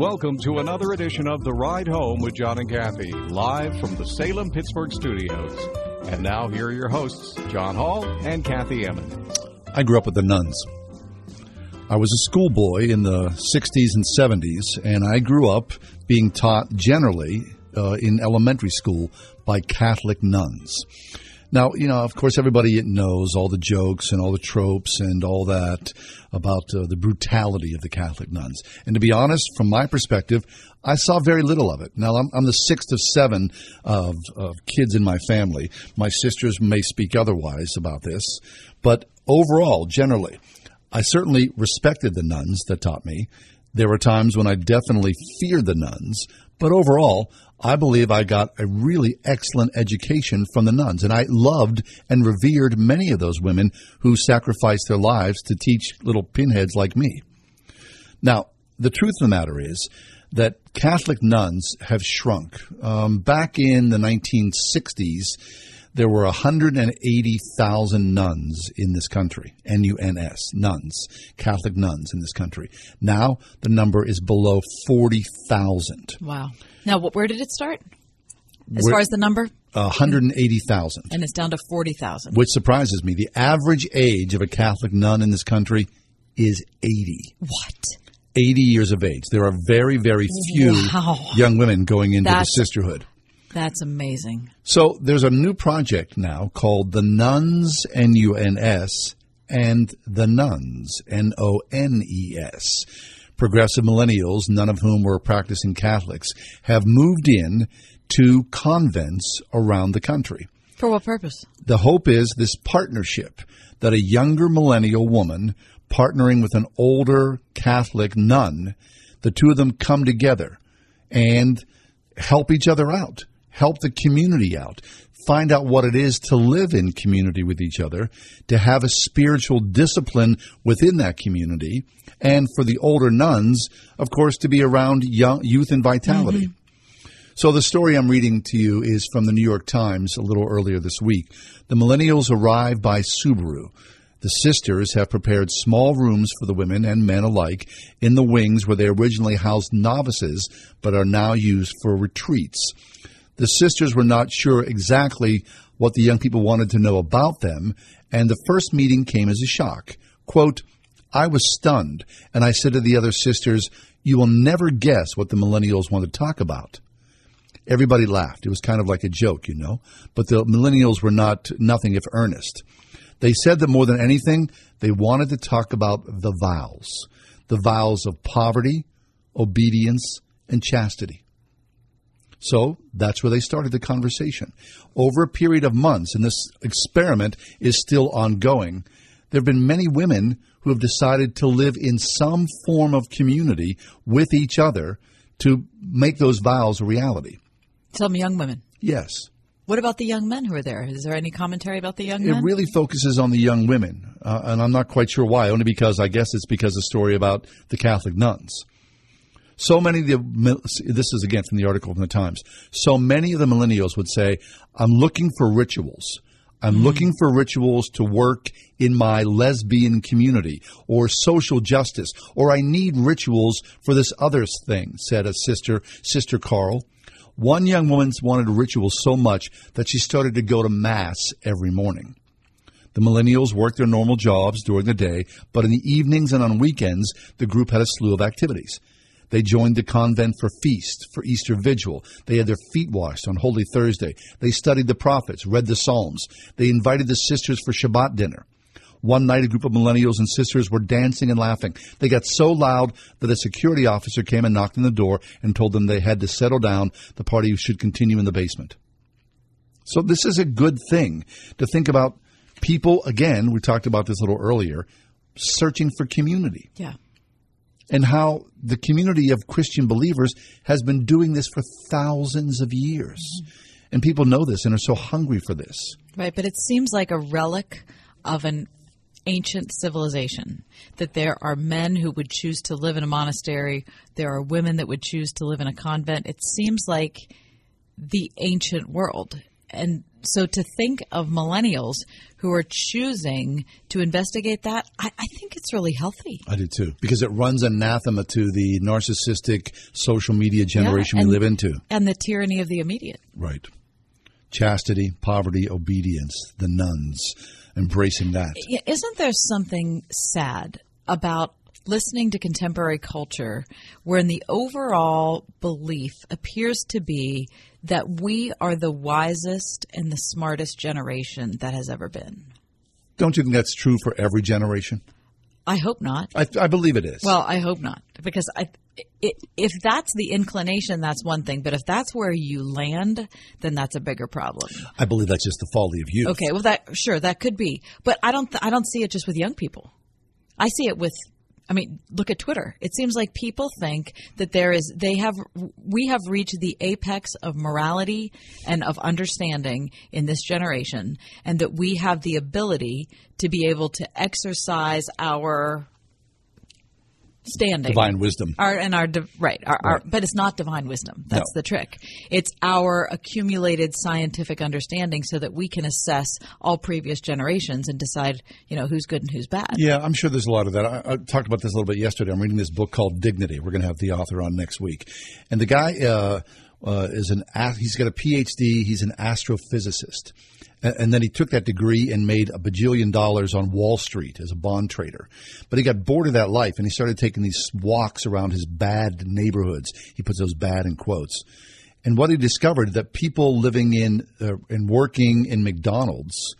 Welcome to another edition of The Ride Home with John and Kathy, live from the Salem Pittsburgh studios. And now, here are your hosts, John Hall and Kathy Emmons. I grew up with the nuns. I was a schoolboy in the 60s and 70s, and I grew up being taught generally uh, in elementary school by Catholic nuns. Now, you know, of course, everybody knows all the jokes and all the tropes and all that about uh, the brutality of the Catholic nuns. And to be honest, from my perspective, I saw very little of it. Now, I'm, I'm the sixth of seven of, of kids in my family. My sisters may speak otherwise about this, but overall, generally, I certainly respected the nuns that taught me. There were times when I definitely feared the nuns, but overall, I believe I got a really excellent education from the nuns, and I loved and revered many of those women who sacrificed their lives to teach little pinheads like me. Now, the truth of the matter is that Catholic nuns have shrunk. Um, back in the 1960s, there were 180,000 nuns in this country. N-U-N-S, nuns, Catholic nuns in this country. Now the number is below 40,000. Wow. Now, where did it start? As far as the number? 180,000. And it's down to 40,000. Which surprises me. The average age of a Catholic nun in this country is 80. What? 80 years of age. There are very, very few Wow. young women going into That's- the sisterhood. That's amazing. So there's a new project now called the Nuns, N U N S, and the Nuns, N O N E S. Progressive millennials, none of whom were practicing Catholics, have moved in to convents around the country. For what purpose? The hope is this partnership that a younger millennial woman partnering with an older Catholic nun, the two of them come together and help each other out, help the community out, find out what it is to live in community with each other, to have a spiritual discipline within that community, and for the older nuns, of course, to be around young, youth and vitality. Mm-hmm. So the story I'm reading to you is from the New York Times a little earlier this week. The millennials arrive by Subaru. The sisters have prepared small rooms for the women and men alike in the wings where they originally housed novices but are now used for retreats. The sisters were not sure exactly what the young people wanted to know about them, and the first meeting came as a shock. Quote, I was stunned, and I said to the other sisters, You will never guess what the millennials want to talk about. Everybody laughed. It was kind of like a joke, you know. But the millennials were not nothing if earnest. They said that more than anything, they wanted to talk about the vows the vows of poverty, obedience, and chastity. So that's where they started the conversation. Over a period of months, and this experiment is still ongoing, there have been many women who have decided to live in some form of community with each other to make those vows a reality. Some young women. Yes. What about the young men who are there? Is there any commentary about the young It men? It really focuses on the young women, uh, and I'm not quite sure why. Only because I guess it's because of the story about the Catholic nuns. So many of the this is again from the article from the Times. So many of the millennials would say, "I'm looking for rituals. I'm mm-hmm. looking for rituals to work in my lesbian community or social justice, or I need rituals for this other thing," said a sister, Sister Carl. One young woman wanted a ritual so much that she started to go to Mass every morning. The millennials worked their normal jobs during the day, but in the evenings and on weekends, the group had a slew of activities. They joined the convent for feast, for Easter vigil. They had their feet washed on Holy Thursday. They studied the prophets, read the Psalms. They invited the sisters for Shabbat dinner. One night, a group of millennials and sisters were dancing and laughing. They got so loud that a security officer came and knocked on the door and told them they had to settle down. The party should continue in the basement. So this is a good thing to think about people, again, we talked about this a little earlier, searching for community Yeah. And how the community of Christian believers has been doing this for thousands of years. Mm-hmm. And people know this and are so hungry for this. Right, but it seems like a relic of an ancient civilization that there are men who would choose to live in a monastery, there are women that would choose to live in a convent. It seems like the ancient world. And so to think of millennials who are choosing to investigate that, I, I think it's really healthy. I do too, because it runs anathema to the narcissistic social media generation and- we live into. And the tyranny of the immediate. Right. Chastity, poverty, obedience, the nuns, embracing that. Yeah, isn't there something sad about listening to contemporary culture wherein the overall belief appears to be that we are the wisest and the smartest generation that has ever been? Don't you think that's true for every generation? I hope not. I, I believe it is. Well, I hope not, because I, i if that's the inclination, that's one thing. But if that's where you land, then that's a bigger problem. I believe that's just the folly of youth. Okay, well, that sure that could be, but I don't. I don't see it just with young people. I see it with. I mean, look at Twitter. It seems like people think that there is. They have. We have reached the apex of morality and of understanding in this generation, and that we have the ability to be able to exercise our standing, Divine wisdom. our and our right, our, our but it's not divine wisdom. That's No. the trick. It's our accumulated scientific understanding, so that we can assess all previous generations and decide, you know, who's good and who's bad. Yeah, I'm sure there's a lot of that. I, I talked about this a little bit yesterday. I'm reading this book called Dignity. We're going to have the author on next week, and the guy uh, uh, is an he's got a PhD. He's an astrophysicist, and, then he took that degree and made a bajillion dollars on Wall Street as a bond trader. But he got bored of that life, and he started taking these walks around his bad neighborhoods. He puts those bad in quotes. And what he discovered that people living in uh, and working in McDonald's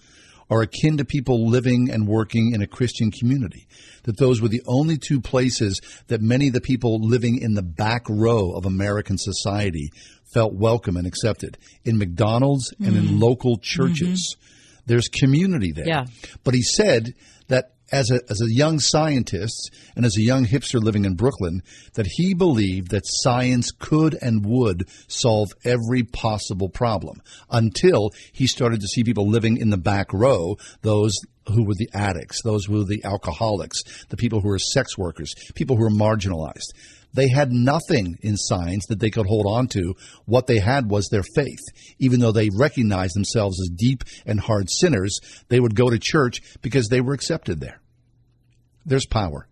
are akin to people living and working in a Christian community. That those were the only two places that many of the people living in the back row of American society felt welcome and accepted. In McDonald's and in Mm. local churches. There's community there. Yeah. But he said that as a, as a young scientist and as a young hipster living in Brooklyn, that he believed that science could and would solve every possible problem until he started to see people living in the back row, those who were the addicts, those who were the alcoholics, the people who were sex workers, people who were marginalized. They had nothing in science that they could hold on to. What they had was their faith. Even though they recognized themselves as deep and hard sinners, they would go to church because they were accepted there. There's power.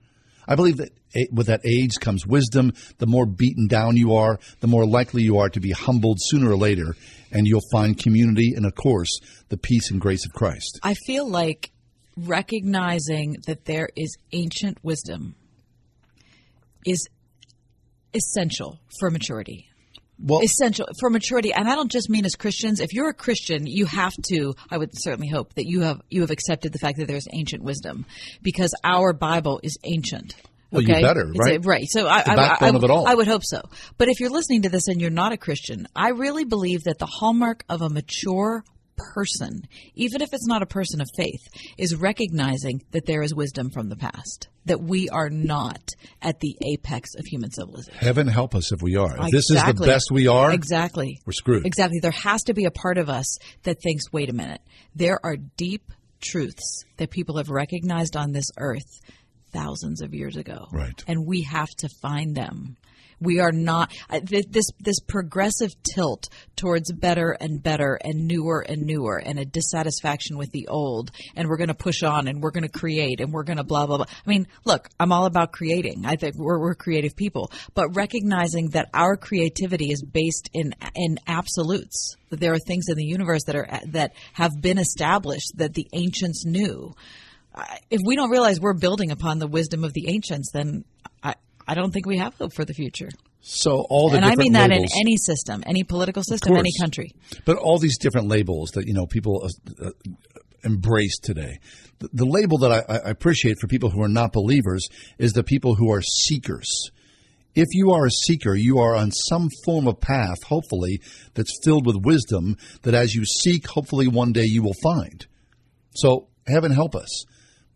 I believe that with that age comes wisdom. The more beaten down you are, the more likely you are to be humbled sooner or later, and you'll find community and, of course, the peace and grace of Christ. I feel like recognizing that there is ancient wisdom is essential for maturity. Well, essential for maturity, and I don't just mean as Christians. If you're a Christian, you have to. I would certainly hope that you have you have accepted the fact that there's ancient wisdom, because our Bible is ancient. Well, you okay? better, right? a- right. So I, I- I- of it all. I would hope so. But if you're listening to this and you're not a Christian, I really believe that the hallmark of a mature person, even if it's not a person of faith, is recognizing that there is wisdom from the past, that we are not at the apex of human civilization. Heaven help us if we are. If this is the best we are, Exactly. we're screwed. Exactly. There has to be a part of us that thinks, wait a minute, there are deep truths that people have recognized on this earth thousands of years ago. Right. And we have to find them. We are not this this progressive tilt towards better and better and newer and newer and a dissatisfaction with the old and we're going to push on and we're going to create and we're going to blah blah blah. I mean, look, I'm all about creating. I think we're we're creative people, but recognizing that our creativity is based in in absolutes. That there are things in the universe that are that have been established that the ancients knew. If we don't realize we're building upon the wisdom of the ancients, then I, don't think we have hope for the future. So all the and I mean that labels, in any system, any political system, any country. But all these different labels that you know people uh, uh, embrace today. The, the label that I, I appreciate for people who are not believers is the people who are seekers. If you are a seeker, you are on some form of path, hopefully, that's filled with wisdom. That as you seek, hopefully one day you will find. So heaven help us.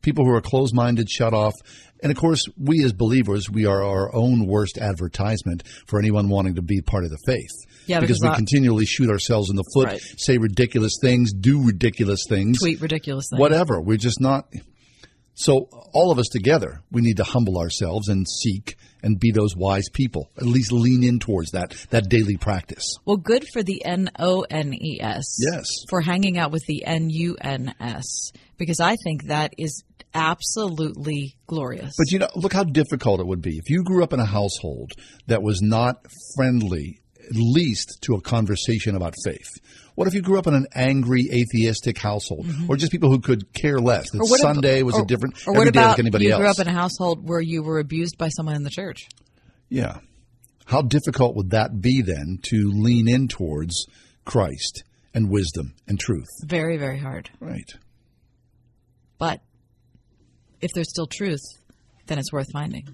People who are closed minded, shut off. And of course, we as believers, we are our own worst advertisement for anyone wanting to be part of the faith. Yeah, because, because we continually shoot ourselves in the foot, Right. say ridiculous things, do ridiculous things, Tweet ridiculous things. whatever. We're just not. So all of us together, we need to humble ourselves and seek and be those wise people. At least lean in towards that that daily practice. Well, good for the N O N E S. Yes. For hanging out with the N U N S, because I think that is absolutely glorious. But you know, look how difficult it would be if you grew up in a household that was not friendly, at least to a conversation about faith. What if you grew up in an angry atheistic household, or just people who could care less? That Mm-hmm. Or what ab- Sunday was or- a different Or every what day about like anybody you else. grew up in a household where you were abused by someone in the church? Yeah. How difficult would that be then to lean in towards Christ and wisdom and truth? Very, very hard. Right. But if there's still truth, then it's worth finding.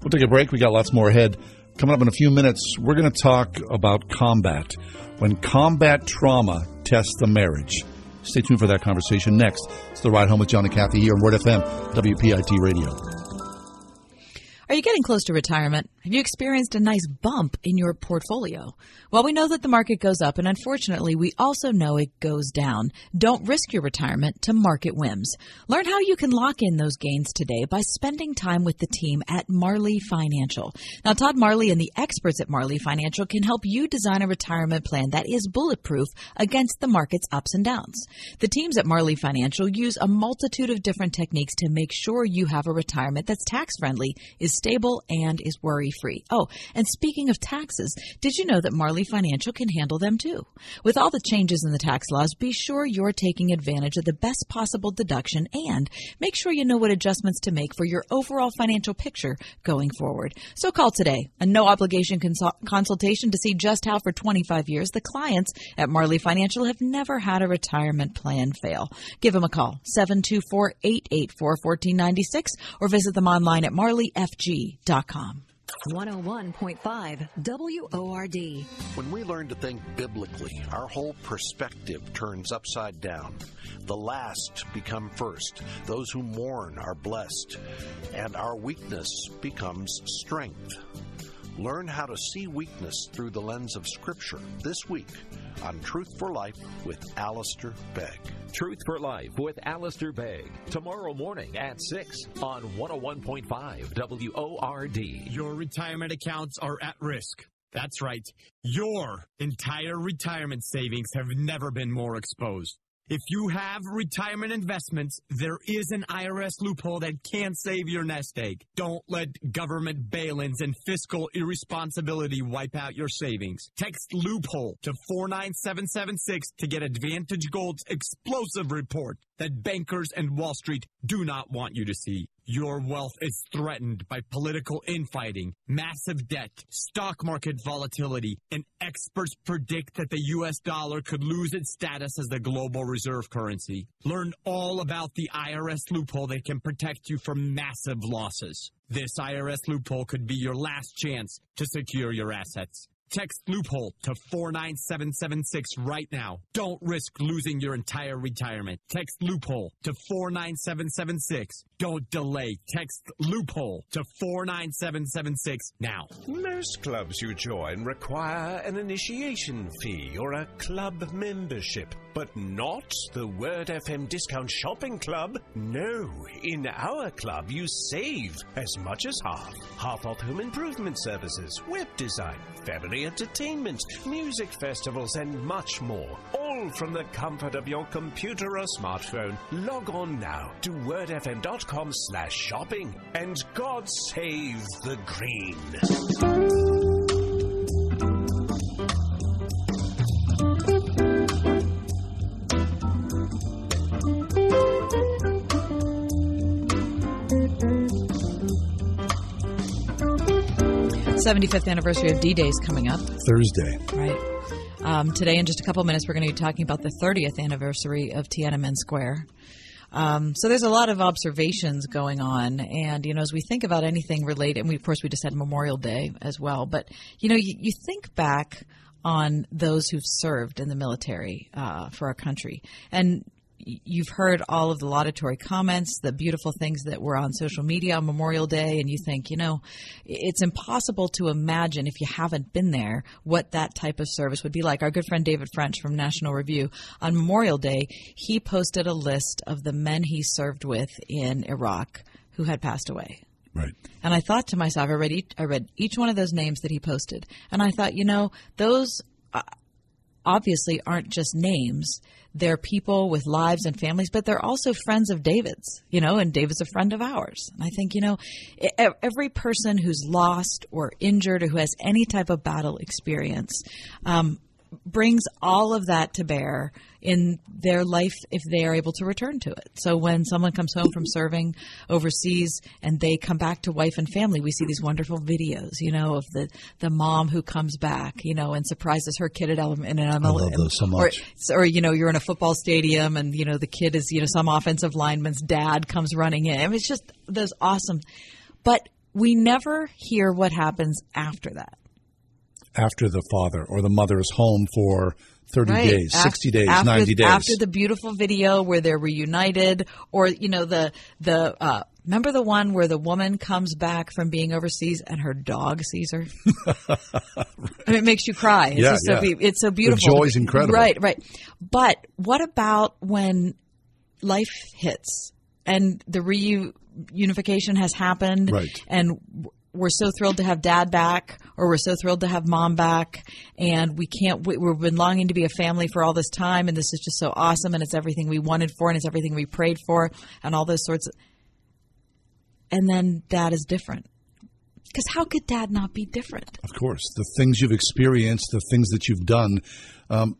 We'll take a break. We got lots more ahead. Coming up in a few minutes, we're going to talk about combat. When combat trauma tests the marriage. Stay tuned for that conversation next. It's the ride home with John and Kathy here on Word FM, WPIT Radio. Are you getting close to retirement? Have you experienced a nice bump in your portfolio? Well, we know that the market goes up, and unfortunately, we also know it goes down. Don't risk your retirement to market whims. Learn how you can lock in those gains today by spending time with the team at Marley Financial. Now, Todd Marley and the experts at Marley Financial can help you design a retirement plan that is bulletproof against the market's ups and downs. The teams at Marley Financial use a multitude of different techniques to make sure you have a retirement that's tax friendly, is stable, and is worry free. Oh, and speaking of taxes, did you know that Marley Financial can handle them too? With all the changes in the tax laws, be sure you're taking advantage of the best possible deduction and make sure you know what adjustments to make for your overall financial picture going forward. So call today, a no obligation consult- consultation to see just how for 25 years the clients at Marley Financial have never had a retirement plan fail. Give them a call, 724-884-1496 or visit them online at marleyfg.com. 101.5 WORD. When we learn to think biblically, our whole perspective turns upside down. The last become first. Those who mourn are blessed. And our weakness becomes strength. Learn how to see weakness through the lens of Scripture this week on Truth for Life with Alistair Begg. Truth for Life with Alistair Begg. Tomorrow morning at 6 on 101.5 WORD. Your retirement accounts are at risk. That's right. Your entire retirement savings have never been more exposed. If you have retirement investments, there is an IRS loophole that can save your nest egg. Don't let government bail-ins and fiscal irresponsibility wipe out your savings. Text loophole to 49776 to get Advantage Gold's explosive report that bankers and Wall Street do not want you to see. Your wealth is threatened by political infighting, massive debt, stock market volatility, and experts predict that the US dollar could lose its status as the global reserve currency. Learn all about the IRS loophole that can protect you from massive losses. This IRS loophole could be your last chance to secure your assets. Text loophole to 49776 right now. Don't risk losing your entire retirement. Text loophole to 49776. Don't delay. Text loophole to 49776 now. Most clubs you join require an initiation fee or a club membership, but not the Word FM Discount Shopping Club. No, in our club you save as much as half. Half off home improvement services, web design, family entertainment, music festivals, and much more. All from the comfort of your computer or smartphone. Log on now to wordfm.com slash shopping and God save the green. 75th anniversary of D-Day is coming up. Thursday. Right. Um, today, in just a couple minutes, we're going to be talking about the 30th anniversary of Tiananmen Square. Um, so there's a lot of observations going on, and you know, as we think about anything related, and we, of course we just had Memorial Day as well, but you know, you, you think back on those who've served in the military uh, for our country, and you've heard all of the laudatory comments, the beautiful things that were on social media on Memorial Day, and you think, you know, it's impossible to imagine if you haven't been there what that type of service would be like. Our good friend David French from National Review on Memorial Day, he posted a list of the men he served with in Iraq who had passed away. Right. And I thought to myself, I read each, I read each one of those names that he posted, and I thought, you know, those. Uh, Obviously aren't just names. They're people with lives and families, but they're also friends of David's, you know, and David's a friend of ours. And I think, you know, every person who's lost or injured or who has any type of battle experience, um, brings all of that to bear in their life if they are able to return to it. So when someone comes home from serving overseas and they come back to wife and family, we see these wonderful videos, you know, of the, the mom who comes back, you know, and surprises her kid at element in an I love those so much. Or, or, you know, you're in a football stadium and, you know, the kid is, you know, some offensive lineman's dad comes running in. I mean, it's just those awesome. But we never hear what happens after that after the father or the mother is home for 30 right. days, after, 60 days, after, 90 days. After the beautiful video where they're reunited or you know the the uh, remember the one where the woman comes back from being overseas and her dog sees her? I mean, it makes you cry. It's yeah, just so be- it's so beautiful. The joy's incredible. Right, right. But what about when life hits and the reunification has happened Right. and we're so thrilled to have dad back or we're so thrilled to have mom back and we can't wait. we've been longing to be a family for all this time and this is just so awesome and it's everything we wanted for and it's everything we prayed for and all those sorts of and then dad is different because how could dad not be different Of course, the things you've experienced, the things that you've done. Um,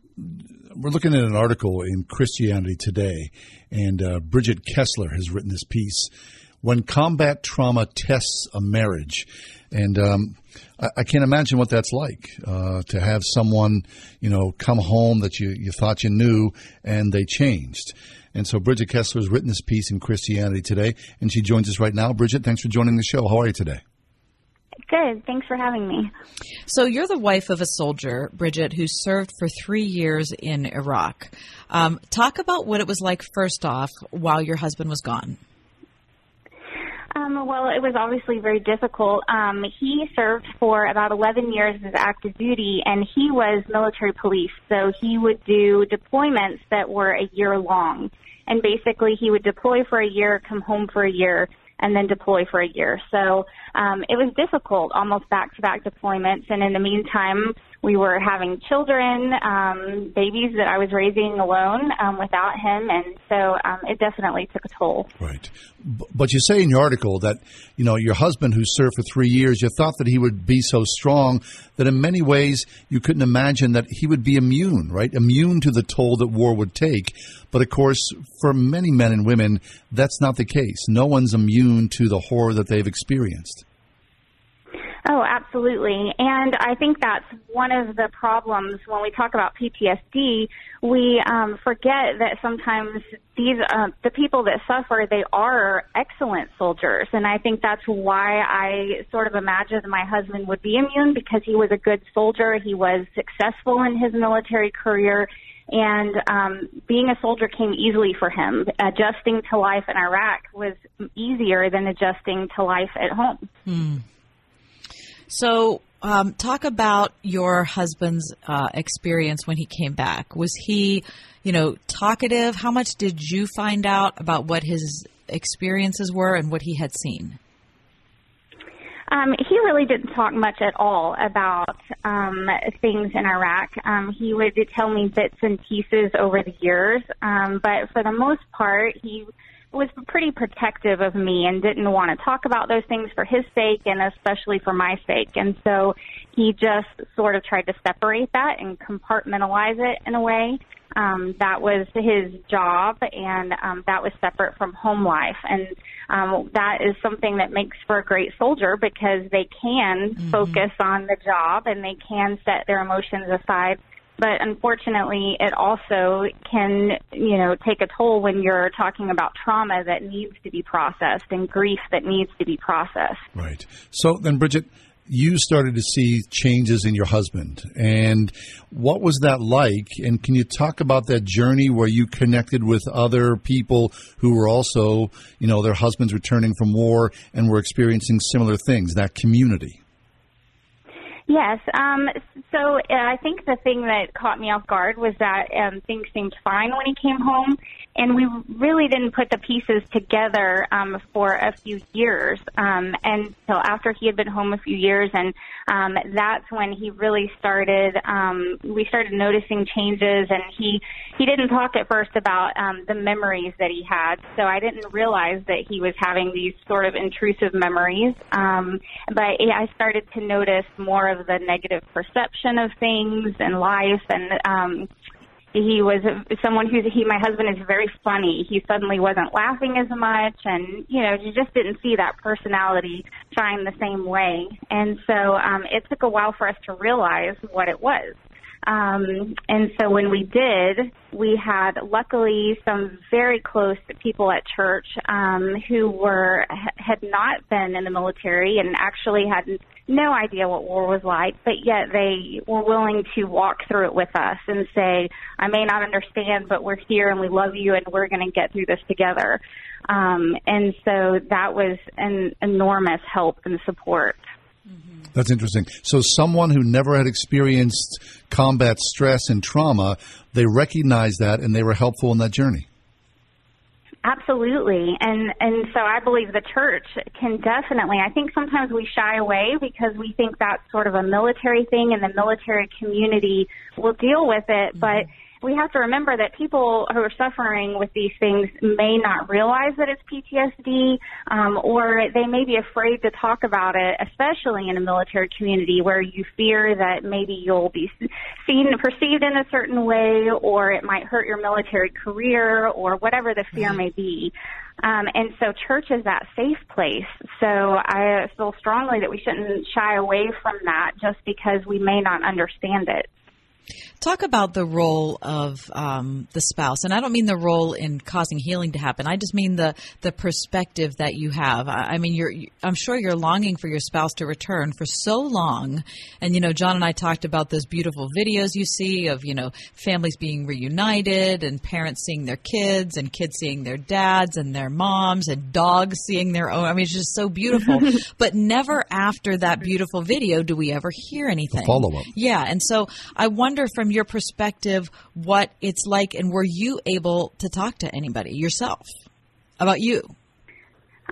we're looking at an article in Christianity Today, and uh, Bridget Kessler has written this piece. When combat trauma tests a marriage, and um, I, I can't imagine what that's like uh, to have someone, you know, come home that you, you thought you knew and they changed. And so Bridget Kessler has written this piece in Christianity Today, and she joins us right now. Bridget, thanks for joining the show. How are you today? Good. Thanks for having me. So you're the wife of a soldier, Bridget, who served for three years in Iraq. Um, talk about what it was like, first off, while your husband was gone. Um, well, it was obviously very difficult. Um, he served for about 11 years as active duty, and he was military police. So he would do deployments that were a year long. And basically, he would deploy for a year, come home for a year, and then deploy for a year. So um, it was difficult, almost back to back deployments. And in the meantime, we were having children, um, babies that I was raising alone um, without him, and so um, it definitely took a toll. Right. But you say in your article that, you know, your husband who served for three years, you thought that he would be so strong that in many ways you couldn't imagine that he would be immune, right? Immune to the toll that war would take. But of course, for many men and women, that's not the case. No one's immune to the horror that they've experienced. Oh, absolutely. And I think that's one of the problems when we talk about PTSD. We um, forget that sometimes these uh, the people that suffer they are excellent soldiers, and I think that's why I sort of imagined my husband would be immune because he was a good soldier. He was successful in his military career. And um, being a soldier came easily for him. Adjusting to life in Iraq was easier than adjusting to life at home. Hmm. So, um, talk about your husband's uh, experience when he came back. Was he, you know, talkative? How much did you find out about what his experiences were and what he had seen? Um, he really didn't talk much at all about um, things in Iraq. Um, he would tell me bits and pieces over the years, um, but for the most part, he was pretty protective of me and didn't want to talk about those things for his sake and especially for my sake. And so he just sort of tried to separate that and compartmentalize it in a way. Um, that was his job and um, that was separate from home life. And um, that is something that makes for a great soldier because they can mm-hmm. focus on the job and they can set their emotions aside but unfortunately it also can you know take a toll when you're talking about trauma that needs to be processed and grief that needs to be processed. Right. So then bridget you started to see changes in your husband. And what was that like? And can you talk about that journey where you connected with other people who were also you know their husbands returning from war and were experiencing similar things that community Yes. Um, so uh, I think the thing that caught me off guard was that um, things seemed fine when he came home, and we really didn't put the pieces together um, for a few years um, until after he had been home a few years, and um, that's when he really started. Um, we started noticing changes, and he he didn't talk at first about um, the memories that he had, so I didn't realize that he was having these sort of intrusive memories. Um, but I started to notice more of the negative perception of things and life, and um, he was someone who's he my husband is very funny. He suddenly wasn't laughing as much and you know you just didn't see that personality shine the same way. And so um it took a while for us to realize what it was um, and so when we did, we had luckily some very close people at church um, who were had not been in the military and actually had no idea what war was like, but yet they were willing to walk through it with us and say, "I may not understand, but we're here and we love you and we're going to get through this together." Um, and so that was an enormous help and support. That's interesting. So, someone who never had experienced combat stress and trauma, they recognized that and they were helpful in that journey. Absolutely. And and so I believe the church can definitely I think sometimes we shy away because we think that's sort of a military thing and the military community will deal with it, mm-hmm. but we have to remember that people who are suffering with these things may not realize that it's PTSD, um, or they may be afraid to talk about it, especially in a military community where you fear that maybe you'll be seen and perceived in a certain way, or it might hurt your military career, or whatever the fear mm-hmm. may be. Um, and so church is that safe place. So I feel strongly that we shouldn't shy away from that just because we may not understand it. Talk about the role of um, the spouse, and I don't mean the role in causing healing to happen. I just mean the the perspective that you have. I, I mean, you're I'm sure you're longing for your spouse to return for so long, and you know, John and I talked about those beautiful videos you see of you know families being reunited and parents seeing their kids and kids seeing their dads and their moms and dogs seeing their own. I mean, it's just so beautiful. but never after that beautiful video do we ever hear anything. Follow up. Yeah, and so I wonder from your perspective what it's like, and were you able to talk to anybody yourself about you?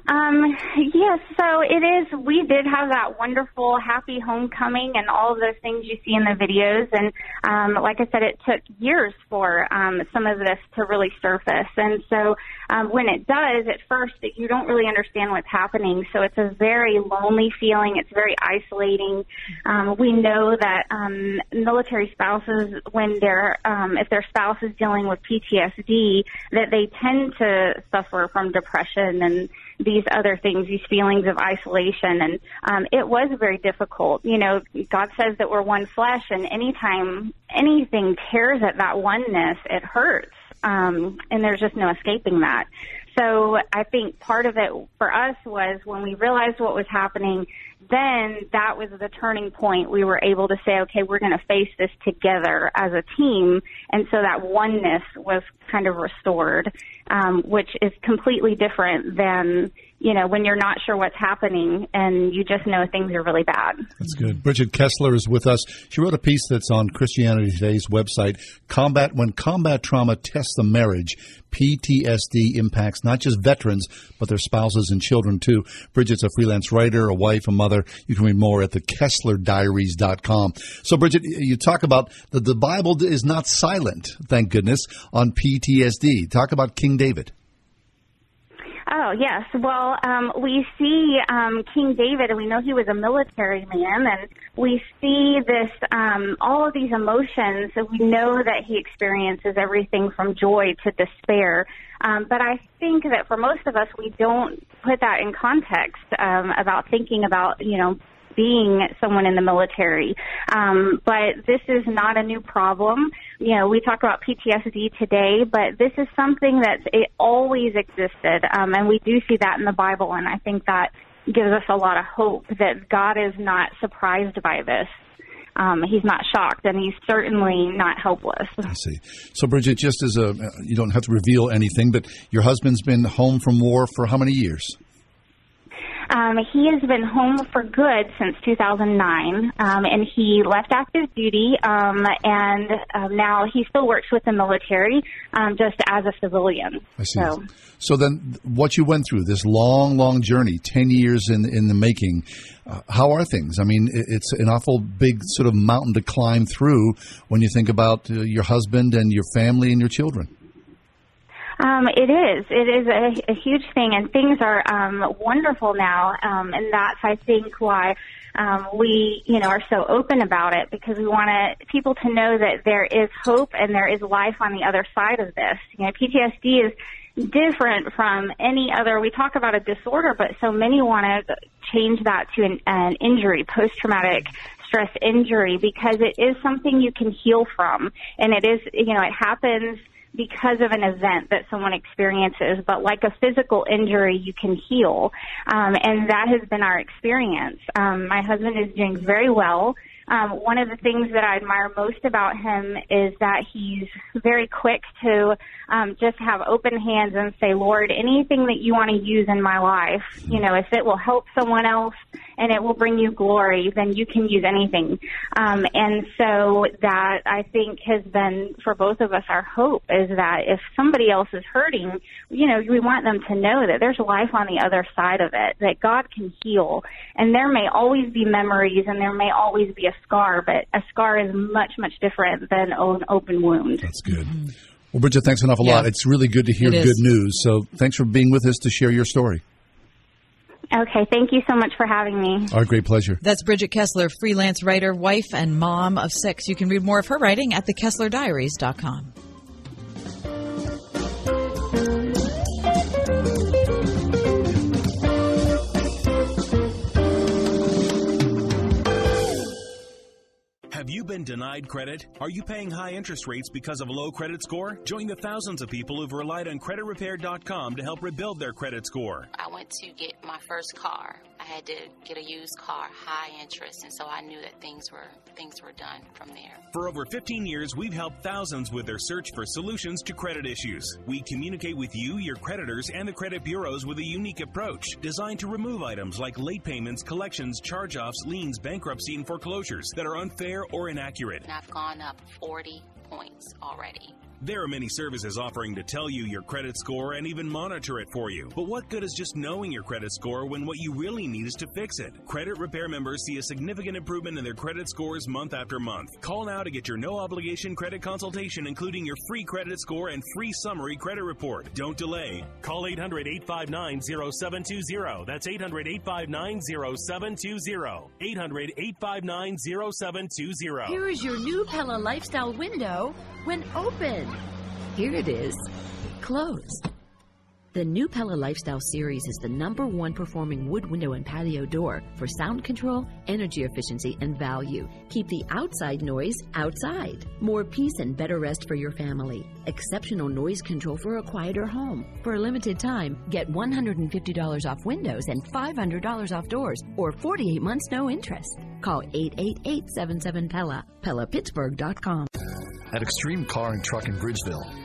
Um, yes, so it is. We did have that wonderful, happy homecoming and all of those things you see in the videos. And um, like I said, it took years for um, some of this to really surface. And so um, when it does, at first, you don't really understand what's happening. So it's a very lonely feeling. It's very isolating. Um, we know that um, military spouses, when their um, if their spouse is dealing with PTSD, that they tend to suffer from depression and these other things, these feelings of isolation. And um, it was very difficult. You know, God says that we're one flesh, and anytime anything tears at that oneness, it hurts. Um, and there's just no escaping that. So I think part of it for us was when we realized what was happening, then that was the turning point. We were able to say, okay, we're going to face this together as a team. And so that oneness was kind of restored, um, which is completely different than, you know, when you're not sure what's happening and you just know things are really bad. That's good. Bridget Kessler is with us. She wrote a piece that's on Christianity Today's website, Combat When Combat Trauma Tests the Marriage. PTSD impacts not just veterans, but their spouses and children too. Bridget's a freelance writer, a wife, a mother. You can read more at the KesslerDiaries.com. So, Bridget, you talk about that the Bible is not silent, thank goodness, on PTSD. Talk about King David. Oh yes. Well, um, we see um, King David, and we know he was a military man, and we see this um, all of these emotions. And we know that he experiences everything from joy to despair. Um, but I think that for most of us, we don't put that in context um, about thinking about you know being someone in the military. Um, but this is not a new problem. You know, we talk about PTSD today, but this is something that it always existed, um, and we do see that in the Bible. And I think that gives us a lot of hope that God is not surprised by this. Um, he's not shocked, and he's certainly not helpless. I see. So, Bridget, just as a, you don't have to reveal anything, but your husband's been home from war for how many years? Um, he has been home for good since 2009, um, and he left active duty, um, and um, now he still works with the military, um, just as a civilian. I see. So, so then, what you went through this long, long journey, 10 years in in the making. Uh, how are things? I mean, it, it's an awful big sort of mountain to climb through when you think about uh, your husband and your family and your children. Um, it is. It is a, a huge thing, and things are um, wonderful now, um, and that's I think why um, we, you know, are so open about it because we want to, people to know that there is hope and there is life on the other side of this. You know, PTSD is different from any other. We talk about a disorder, but so many want to change that to an, an injury, post-traumatic stress injury, because it is something you can heal from, and it is, you know, it happens because of an event that someone experiences, but like a physical injury, you can heal. Um, and that has been our experience. Um, my husband is doing very well. Um, one of the things that I admire most about him is that he's very quick to um, just have open hands and say, Lord, anything that you want to use in my life, you know, if it will help someone else and it will bring you glory, then you can use anything. Um, and so that I think has been for both of us our hope is that if somebody else is hurting, you know, we want them to know that there's life on the other side of it, that God can heal. And there may always be memories and there may always be a scar, but a scar is much, much different than an open wound. That's good. Well, Bridget, thanks an awful yeah. lot. It's really good to hear good news. So thanks for being with us to share your story. Okay, thank you so much for having me. Our great pleasure. That's Bridget Kessler, freelance writer, wife, and mom of six. You can read more of her writing at thekesslerdiaries.com. Have you been denied credit? Are you paying high interest rates because of a low credit score? Join the thousands of people who've relied on creditrepair.com to help rebuild their credit score. I went to get my first car. I had to get a used car, high interest, and so I knew that things were things were done from there. For over 15 years, we've helped thousands with their search for solutions to credit issues. We communicate with you, your creditors, and the credit bureaus with a unique approach designed to remove items like late payments, collections, charge-offs, liens, bankruptcy, and foreclosures that are unfair or inaccurate. And I've gone up 40 points already. There are many services offering to tell you your credit score and even monitor it for you. But what good is just knowing your credit score when what you really need is to fix it? Credit repair members see a significant improvement in their credit scores month after month. Call now to get your no obligation credit consultation, including your free credit score and free summary credit report. Don't delay. Call 800 859 0720. That's 800 859 0720. 800 859 0720. Here is your new Pella Lifestyle window when open. Here it is, closed. The new Pella Lifestyle Series is the number one performing wood window and patio door for sound control, energy efficiency, and value. Keep the outside noise outside. More peace and better rest for your family. Exceptional noise control for a quieter home. For a limited time, get $150 off windows and $500 off doors or 48 months no interest. Call 888-77-PELLA, PellaPittsburgh.com. At Extreme Car and Truck in Bridgeville,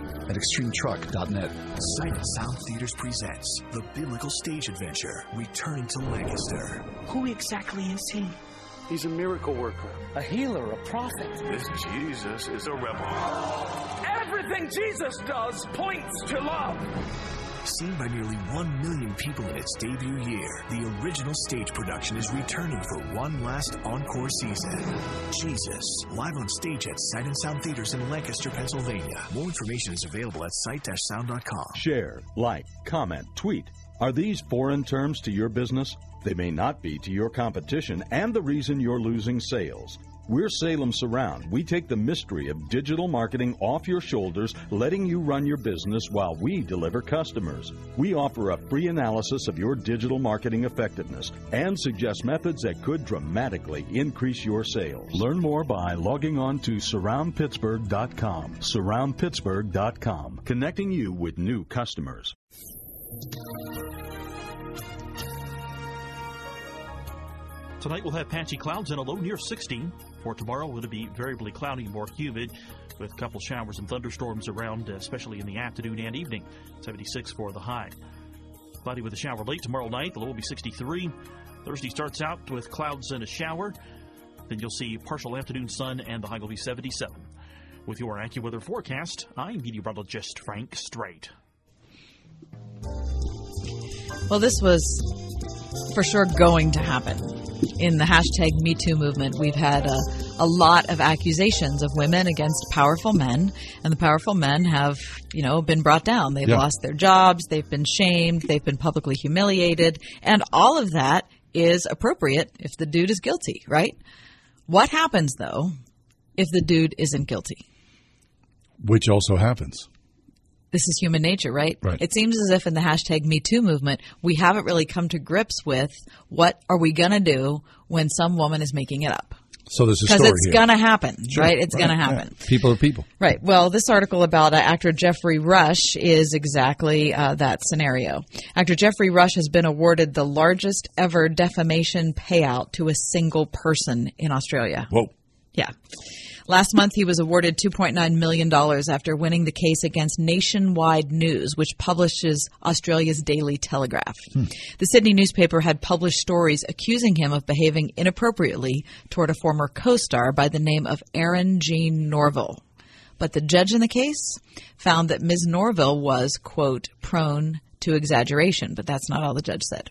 At extremetruck.net. Sight and Sound Theaters presents the biblical stage adventure, Returning to Lancaster. Who exactly is he? He's a miracle worker, A healer, a prophet. This Jesus is a rebel. Everything Jesus does points to love. Seen by nearly 1 million people in its debut year, the original stage production is returning for one last encore season. Jesus, live on stage at Sight and Sound Theaters in Lancaster, Pennsylvania. More information is available at sight-sound.com. Share, like, comment, tweet. Are these foreign terms to your business? They may not be to your competition and the reason you're losing sales. We're Salem Surround. We take the mystery of digital marketing off your shoulders, letting you run your business while we deliver customers. We offer a free analysis of your digital marketing effectiveness and suggest methods that could dramatically increase your sales. Learn more by logging on to surroundpittsburgh.com. Surroundpittsburgh.com, connecting you with new customers. Tonight we'll have patchy clouds and a low near 16. For tomorrow, it'll be variably cloudy and more humid with a couple showers and thunderstorms around, uh, especially in the afternoon and evening. 76 for the high. Cloudy with a shower late tomorrow night. The low will be 63. Thursday starts out with clouds and a shower. Then you'll see partial afternoon sun and the high will be 77. With your AccuWeather forecast, I'm meteorologist Frank Strait. Well, this was for sure going to happen. In the hashtag MeToo movement, we've had a, a lot of accusations of women against powerful men, and the powerful men have, you know, been brought down. They've Yeah. lost their jobs, they've been shamed, they've been publicly humiliated, and all of that is appropriate if the dude is guilty, right? What happens though if the dude isn't guilty? Which also happens. This is human nature, right? Right. It seems as if in the hashtag Me Too movement, we haven't really come to grips with what are we going to do when some woman is making it up. So there's a story Because it's going to happen, Sure, right? It's going to yeah. happen. People are people. Right. Well, this article about uh, actor Geoffrey Rush is exactly uh, that scenario. Actor Geoffrey Rush has been awarded the largest ever defamation payout to a single person in Australia. Whoa. Yeah. Last month, he was awarded $2.9 million after winning the case against Nationwide News, which publishes Australia's Daily Telegraph. Hmm. The Sydney newspaper had published stories accusing him of behaving inappropriately toward a former co star by the name of Eryn Jean Norvill. But the judge in the case found that Ms. Norvill was, quote, prone to exaggeration, but that's not all the judge said.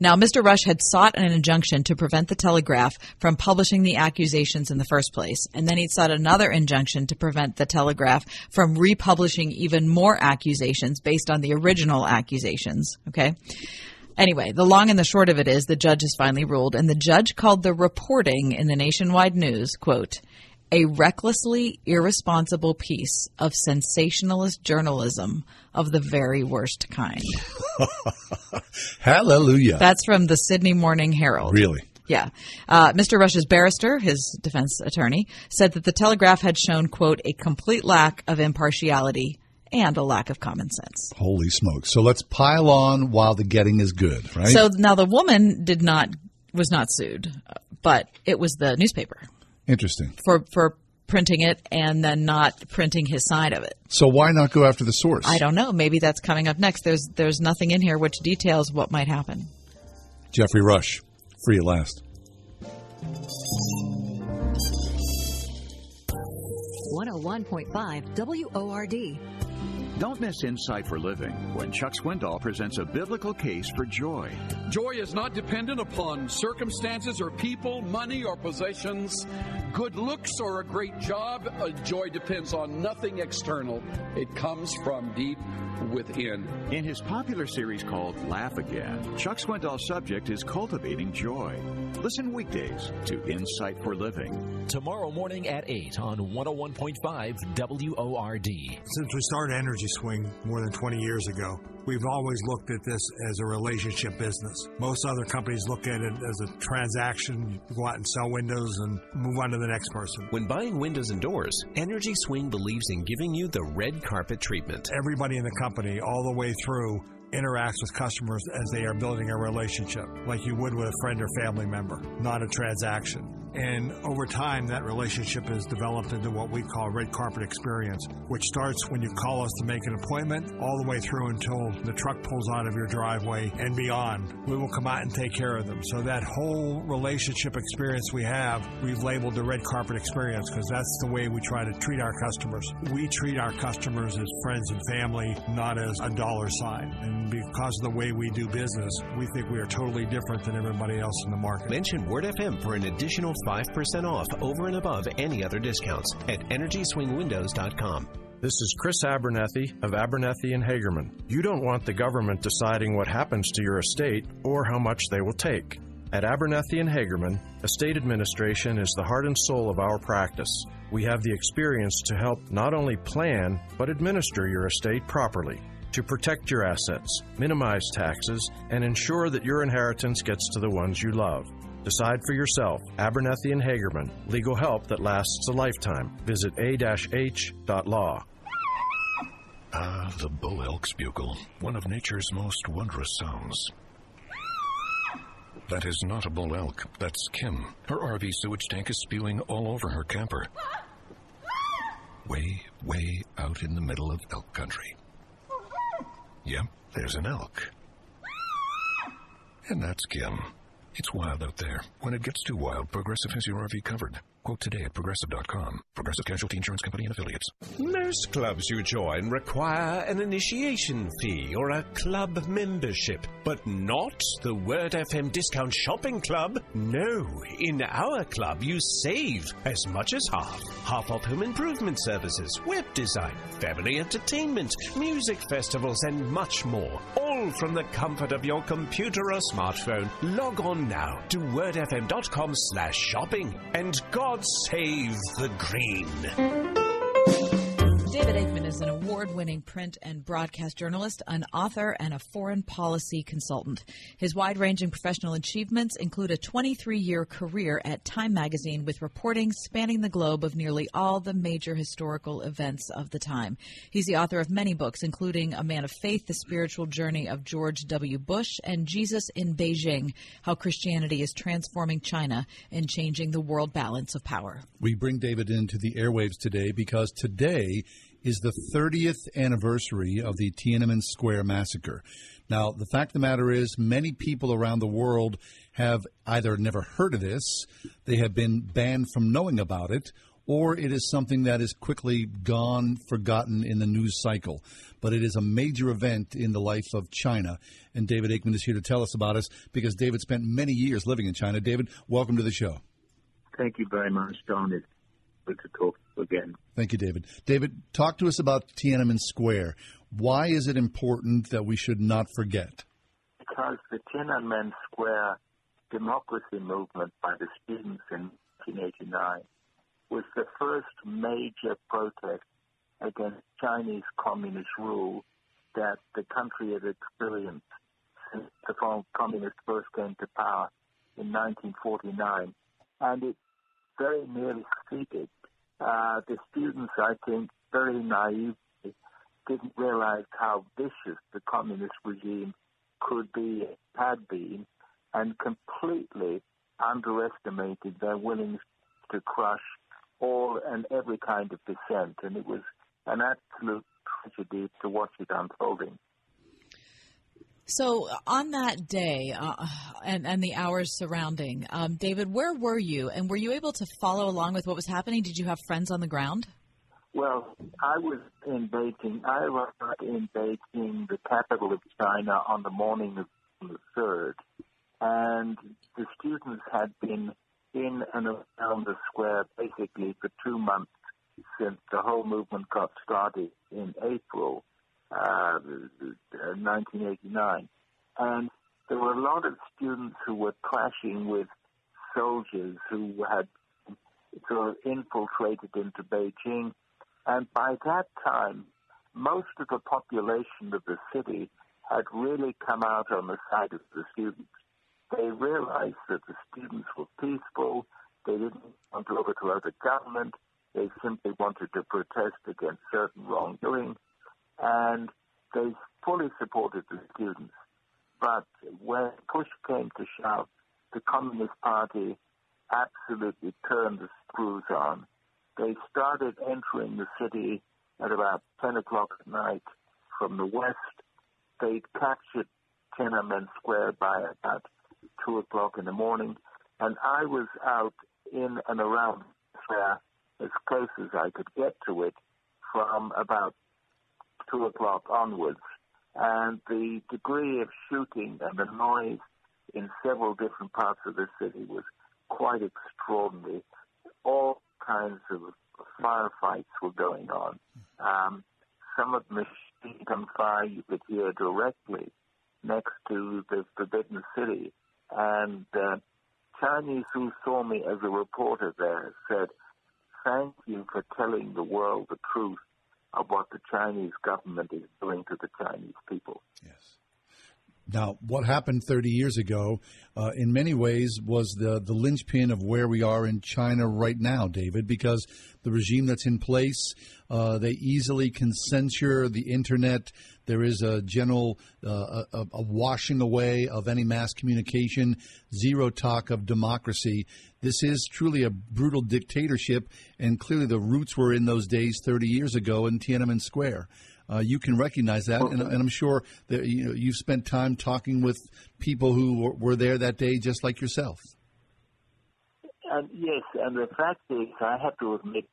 Now, Mr. Rush had sought an injunction to prevent the Telegraph from publishing the accusations in the first place, and then he sought another injunction to prevent the Telegraph from republishing even more accusations based on the original accusations, okay? Anyway, the long and the short of it is the judge has finally ruled, and the judge called the reporting in the nationwide news, quote, a recklessly irresponsible piece of sensationalist journalism of the very worst kind. Hallelujah. That's from the Sydney Morning Herald. Really? Yeah. Uh, Mr. Rush's barrister, his defense attorney, said that the Telegraph had shown, quote, a complete lack of impartiality and a lack of common sense. Holy smokes. So let's pile on while the getting is good, right? So now the woman did not, was not sued, but it was the newspaper Interesting. for, for printing it and then not printing his side of it. So why not go after the source? I don't know. Maybe that's coming up next. There's, there's nothing in here which details what might happen. Geoffrey Rush, free at last. 101.5 WORD. Don't miss Insight for Living when Chuck Swindoll presents a biblical case for joy. Joy is not dependent upon circumstances or people, money or possessions, good looks or a great job. Uh, joy depends on nothing external, it comes from deep within. In his popular series called Laugh Again, Chuck Swindoll's subject is cultivating joy. Listen weekdays to Insight for Living. Tomorrow morning at 8 on 101.5 WORD. Since we started Energy Swing more than 20 years ago, we've always looked at this as a relationship business. Most other companies look at it as a transaction. You go out and sell windows and move on to the next person. When buying windows and doors, Energy Swing believes in giving you the red carpet treatment. Everybody in the company, all the way through, interacts with customers as they are building a relationship, like you would with a friend or family member, not a transaction. And over time, that relationship has developed into what we call red carpet experience, which starts when you call us to make an appointment all the way through until the truck pulls out of your driveway and beyond. We will come out and take care of them. So that whole relationship experience we have, we've labeled the red carpet experience because that's the way we try to treat our customers. We treat our customers as friends and family, not as a dollar sign. And because of the way we do business, we think we are totally different than everybody else in the market. Mention Word FM for an additional 5% off over and above any other discounts at EnergySwingWindows.com. This is Chris Abernethy of Abernethy and Hagerman. You don't want the government deciding what happens to your estate or how much they will take. At Abernethy and Hagerman, estate administration is the heart and soul of our practice. We have the experience to help not only plan, but administer your estate properly, to protect your assets, minimize taxes, and ensure that your inheritance gets to the ones you love. Decide for yourself. Abernethy and Hagerman. Legal help that lasts a lifetime. Visit a-h.law. Ah, the bull elk's bugle, one of nature's most wondrous sounds. That is not a bull elk, that's Kim. Her RV sewage tank is spewing all over her camper. Way, way out in the middle of elk country. Yep, there's an elk. And that's Kim. It's wild out there. When it gets too wild, Progressive has your RV covered. Quote today at progressive.com. Progressive Casualty Insurance Company and affiliates. Most clubs you join require an initiation fee or a club membership, but not the Word FM Discount Shopping Club. No, in our club you save as much as half. Half off home improvement services, web design, family entertainment, music festivals, and much more. All from the comfort of your computer or smartphone. Log on now to wordfm.com slash shopping and God save the green. David Aikman is an award winning print and broadcast journalist, an author, and a foreign policy consultant. His wide ranging professional achievements include a 23 year career at Time magazine with reporting spanning the globe of nearly all the major historical events of the time. He's the author of many books, including A Man of Faith, The Spiritual Journey of George W. Bush, and Jesus in Beijing How Christianity is Transforming China and Changing the World Balance of Power. We bring David into the airwaves today because today is the 30th anniversary of the Tiananmen Square massacre. Now, the fact of the matter is, many people around the world have either never heard of this, they have been banned from knowing about it, or it is something that is quickly gone, forgotten in the news cycle. But it is a major event in the life of China. And David Aikman is here to tell us about it because David spent many years living in China. David, welcome to the show. Thank you very much, John. It's good to talk again. Thank you, David. David, talk to us about Tiananmen Square. Why is it important that we should not forget? Because the Tiananmen Square democracy movement by the students in 1989 was the first major protest against Chinese communist rule that the country had experienced since the communists first came to power in 1949. And it very nearly stated uh, the students, I think, very naively didn't realize how vicious the communist regime could be, had been, and completely underestimated their willingness to crush all and every kind of dissent. And it was an absolute tragedy to watch it unfolding. So on that day uh, and, and the hours surrounding, um, David, where were you, and were you able to follow along with what was happening? Did you have friends on the ground? Well, I was in Beijing. I arrived in Beijing, the capital of China, on the morning of the third, and the students had been in and around the square basically for two months since the whole movement got started in April uh, 1989. And there were a lot of students who were clashing with soldiers who had sort of infiltrated into Beijing. And by that time, most of the population of the city had really come out on the side of the students. They realized that the students were peaceful. They didn't want to overthrow the government. They simply wanted to protest against certain wrongdoing. And they fully supported the students. But when push came to shove, the Communist Party absolutely turned the screws on. They started entering the city at about 10 o'clock at night from the west. They captured Tiananmen Square by about 2 o'clock in the morning. And I was out in and around the square as close as I could get to it from about 2 o'clock onwards. And the degree of shooting and the noise in several different parts of the city was quite extraordinary. All kinds of firefights were going on. Um, some of machine gun fire you could hear directly next to the Forbidden City. And uh, Chinese who saw me as a reporter there said, thank you for telling the world the truth of what the Chinese government is doing to the Chinese people. Yes. Now, what happened 30 years ago, uh, in many ways, was the, the linchpin of where we are in China right now, David, because the regime that's in place, uh, they easily can censure the internet. There is a general uh, a, a washing away of any mass communication, zero talk of democracy. This is truly a brutal dictatorship, and clearly the roots were in those days 30 years ago in Tiananmen Square uh, you can recognize that, and, and, I'm sure that you know you've spent time talking with people who were, were there that day, just like yourself. And yes, and the fact is, I have to admit,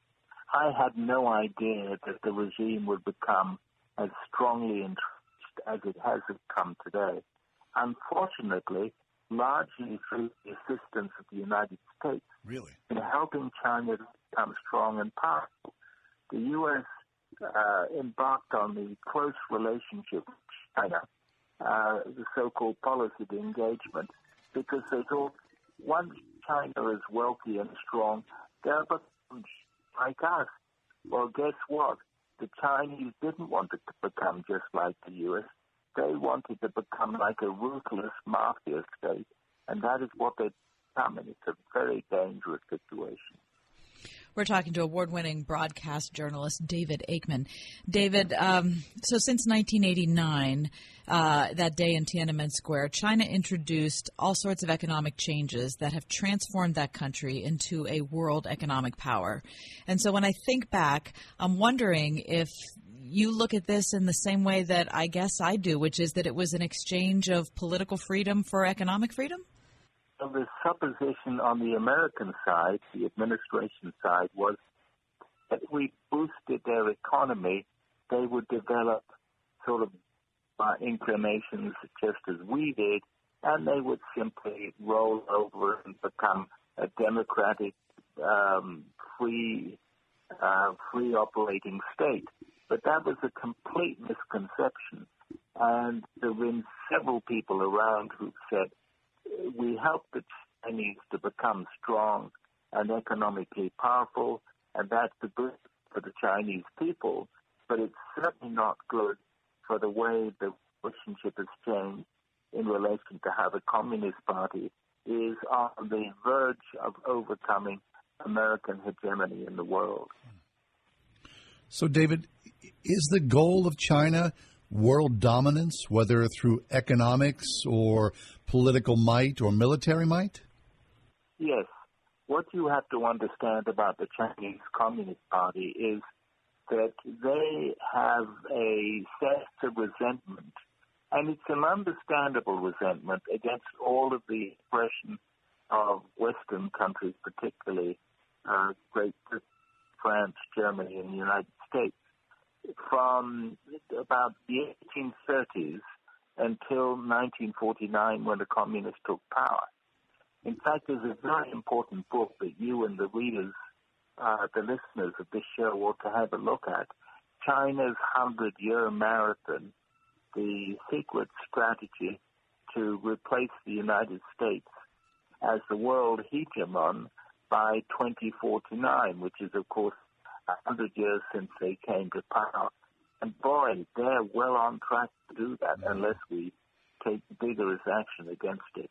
I had no idea that the regime would become as strongly entrenched as it has become today. Unfortunately, largely through the assistance of the United States, really, in helping China to become strong and powerful. The U.S uh, embarked on the close relationship with China, uh, the so-called policy of engagement, because they thought once China is wealthy and strong, they'll become like us. Well, guess what? The Chinese didn't want it to become just like the U.S. They wanted to become like a ruthless mafia state, and that is what they've become, and it's a very dangerous situation. We're talking to award winning broadcast journalist David Aikman. David, um, so since 1989, uh, that day in Tiananmen Square, China introduced all sorts of economic changes that have transformed that country into a world economic power. And so when I think back, I'm wondering if you look at this in the same way that I guess I do, which is that it was an exchange of political freedom for economic freedom? The supposition on the American side, the administration side, was that if we boosted their economy, they would develop sort of uh, inclinations just as we did, and they would simply roll over and become a democratic, um, free, uh, free operating state. But that was a complete misconception, and there have been several people around who said we help the Chinese to become strong and economically powerful, and that's good for the Chinese people, but it's certainly not good for the way the relationship has changed in relation to how the Communist Party is on the verge of overcoming American hegemony in the world. So, David, is the goal of China world dominance, whether through economics or political might or military might? Yes. What you have to understand about the Chinese Communist Party is that they have a sense of resentment, and it's an understandable resentment against all of the oppression of Western countries, particularly uh, Great Britain, France, Germany, and the United States from about the 1830s until 1949 when the communists took power. In fact, there's a very important book that you and the readers, uh, the listeners of this show ought to have a look at. China's 100 year marathon, the secret strategy to replace the United States as the world hegemon by 2049, which is, of course, 100 years since they came to power. And boy, they're well on track to do that unless we take vigorous action against it.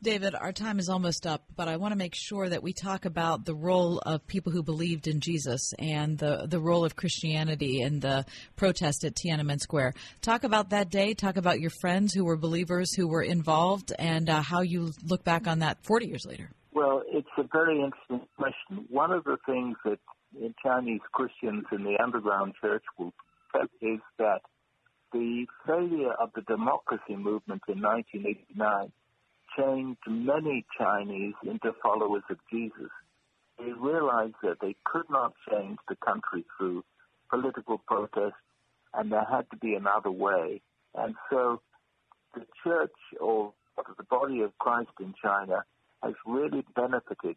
David, our time is almost up, but I want to make sure that we talk about the role of people who believed in Jesus and the, the role of Christianity in the protest at Tiananmen Square. Talk about that day, talk about your friends who were believers who were involved, and uh, how you look back on that 40 years later. Well, it's a very interesting question. One of the things that Chinese Christians in the underground church will tell is that the failure of the democracy movement in 1989 changed many Chinese into followers of Jesus. They realized that they could not change the country through political protest and there had to be another way. And so the church or the body of Christ in China has really benefited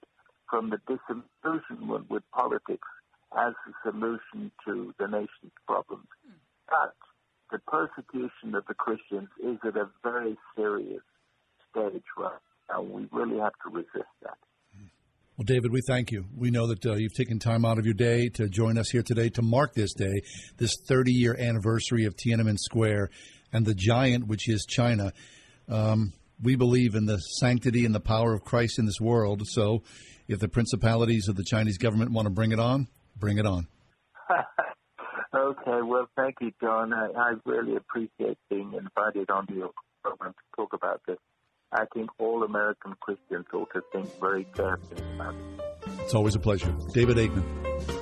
from the disillusionment with politics as a solution to the nation's problems. But the persecution of the Christians is at a very serious stage right now. We really have to resist that. Well, David, we thank you. We know that uh, you've taken time out of your day to join us here today to mark this day, this 30 year anniversary of Tiananmen Square and the giant, which is China. Um, we believe in the sanctity and the power of Christ in this world. So, if the principalities of the Chinese government want to bring it on, bring it on. okay, well, thank you, John. I, I really appreciate being invited onto your program to talk about this. I think all American Christians ought to think very carefully about it. It's always a pleasure. David Aikman.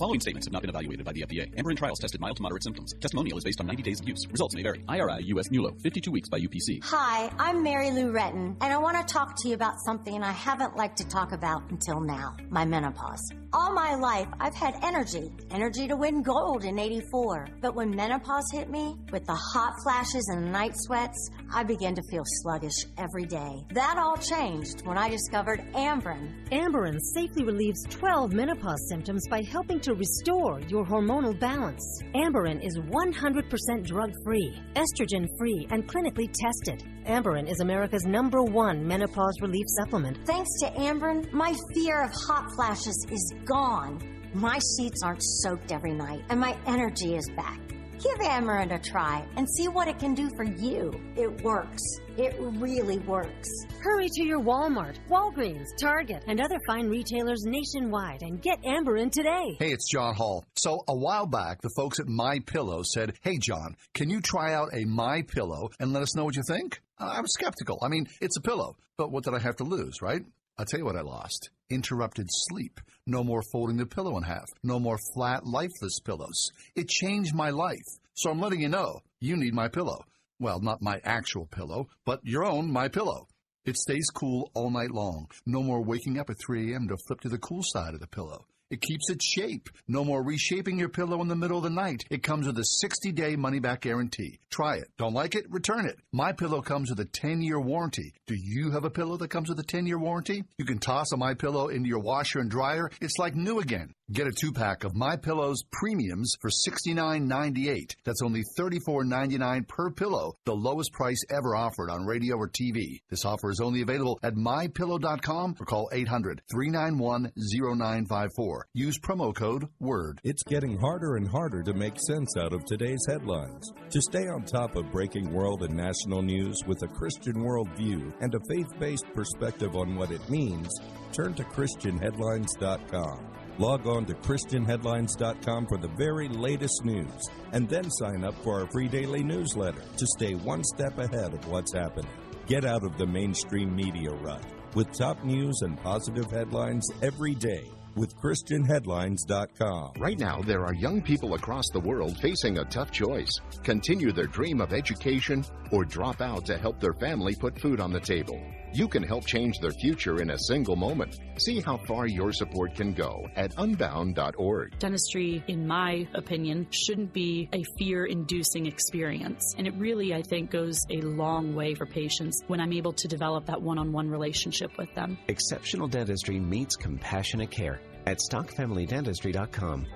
Following statements have not been evaluated by the FDA. Amberen trials tested mild to moderate symptoms. Testimonial is based on 90 days of use. Results may vary. IRI US MULO, 52 weeks by UPC. Hi, I'm Mary Lou Retton, and I want to talk to you about something I haven't liked to talk about until now my menopause. All my life, I've had energy, energy to win gold in 84. But when menopause hit me, with the hot flashes and night sweats, I began to feel sluggish every day. That all changed when I discovered Amberen. Amberen safely relieves 12 menopause symptoms by helping to restore your hormonal balance. Amberen is 100% drug free, estrogen free, and clinically tested. Amberen is America's number one menopause relief supplement. Thanks to Amberen, my fear of hot flashes is gone. My sheets aren't soaked every night, and my energy is back. Give Amberen a try and see what it can do for you. It works. It really works. Hurry to your Walmart, Walgreens, Target, and other fine retailers nationwide and get Amberen today. Hey, it's John Hall. So a while back, the folks at My Pillow said, "Hey, John, can you try out a My Pillow and let us know what you think?" I was skeptical. I mean, it's a pillow, but what did I have to lose, right? I'll tell you what I lost. Interrupted sleep. No more folding the pillow in half. No more flat, lifeless pillows. It changed my life. So I'm letting you know, you need my pillow. Well, not my actual pillow, but your own my pillow. It stays cool all night long. No more waking up at 3 a.m. to flip to the cool side of the pillow. It keeps its shape. No more reshaping your pillow in the middle of the night. It comes with a 60-day money-back guarantee. Try it. Don't like it? Return it. My pillow comes with a 10-year warranty. Do you have a pillow that comes with a 10-year warranty? You can toss a My Pillow into your washer and dryer. It's like new again. Get a two-pack of My Pillows premiums for $69.98. That's only $34.99 per pillow, the lowest price ever offered on radio or TV. This offer is only available at mypillow.com or call 800-391-0954. Use promo code WORD. It's getting harder and harder to make sense out of today's headlines. To stay on top of breaking world and national news with a Christian worldview and a faith-based perspective on what it means, turn to ChristianHeadlines.com. Log on to ChristianHeadlines.com for the very latest news, and then sign up for our free daily newsletter to stay one step ahead of what's happening. Get out of the mainstream media rut with top news and positive headlines every day with ChristianHeadlines.com. Right now, there are young people across the world facing a tough choice continue their dream of education or drop out to help their family put food on the table. You can help change their future in a single moment. See how far your support can go at unbound.org. Dentistry, in my opinion, shouldn't be a fear inducing experience. And it really, I think, goes a long way for patients when I'm able to develop that one on one relationship with them. Exceptional dentistry meets compassionate care at stockfamilydentistry.com.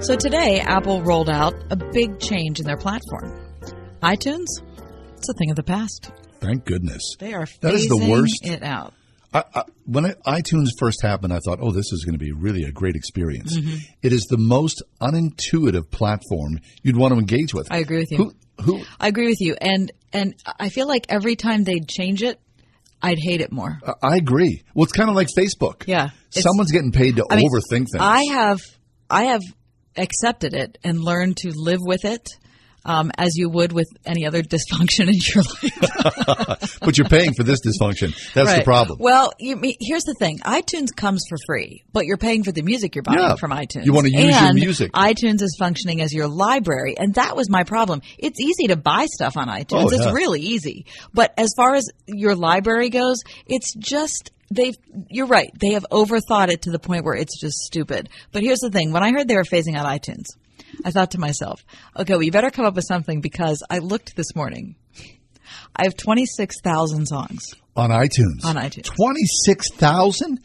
So today, Apple rolled out a big change in their platform. iTunes, it's a thing of the past. Thank goodness. They are That is the worst. it out. I, I, when it, iTunes first happened, I thought, "Oh, this is going to be really a great experience." Mhm. It is the most unintuitive platform you'd want to engage with. I agree with you. Who, who I agree with you, and and I feel like every time they'd change it, I'd hate it more. I agree. Well, it's kind of like Facebook. Yeah, Someone's getting paid to I mean, overthink things. I have I have accepted it and learned to live with it. Um, as you would with any other dysfunction in your life. but you're paying for this dysfunction. That's the problem. Well, you, here's the thing: iTunes comes for free, but you're paying for the music you're buying Yeah. from iTunes. You wanna use your music. iTunes is functioning as your library, and that was my problem. It's easy to buy stuff on iTunes; Oh, it's really easy. But as far as your library goes, it's just they've. You're right; they have overthought it to the point where it's just stupid. But here's the thing: when I heard they were phasing out iTunes. I thought to myself, okay, well, you better come up with something because I looked this morning. I have 26,000 songs. on iTunes. On iTunes. Twenty six thousand.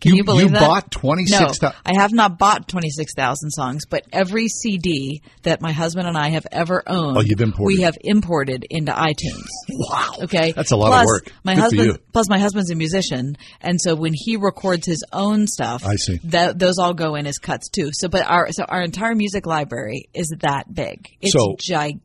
Can you, believe that? bought twenty six No, thousand. I have not bought 26,000 songs, but every CD that my husband and I have ever owned, Oh, you've imported. we have imported into iTunes. Wow. Okay. That's a lot of work. My Good husband, you. plus my husband's a musician, and so when he records his own stuff, I see. That, those all go in as cuts too. So, but our so our entire music library is that big. It's So- gigantic.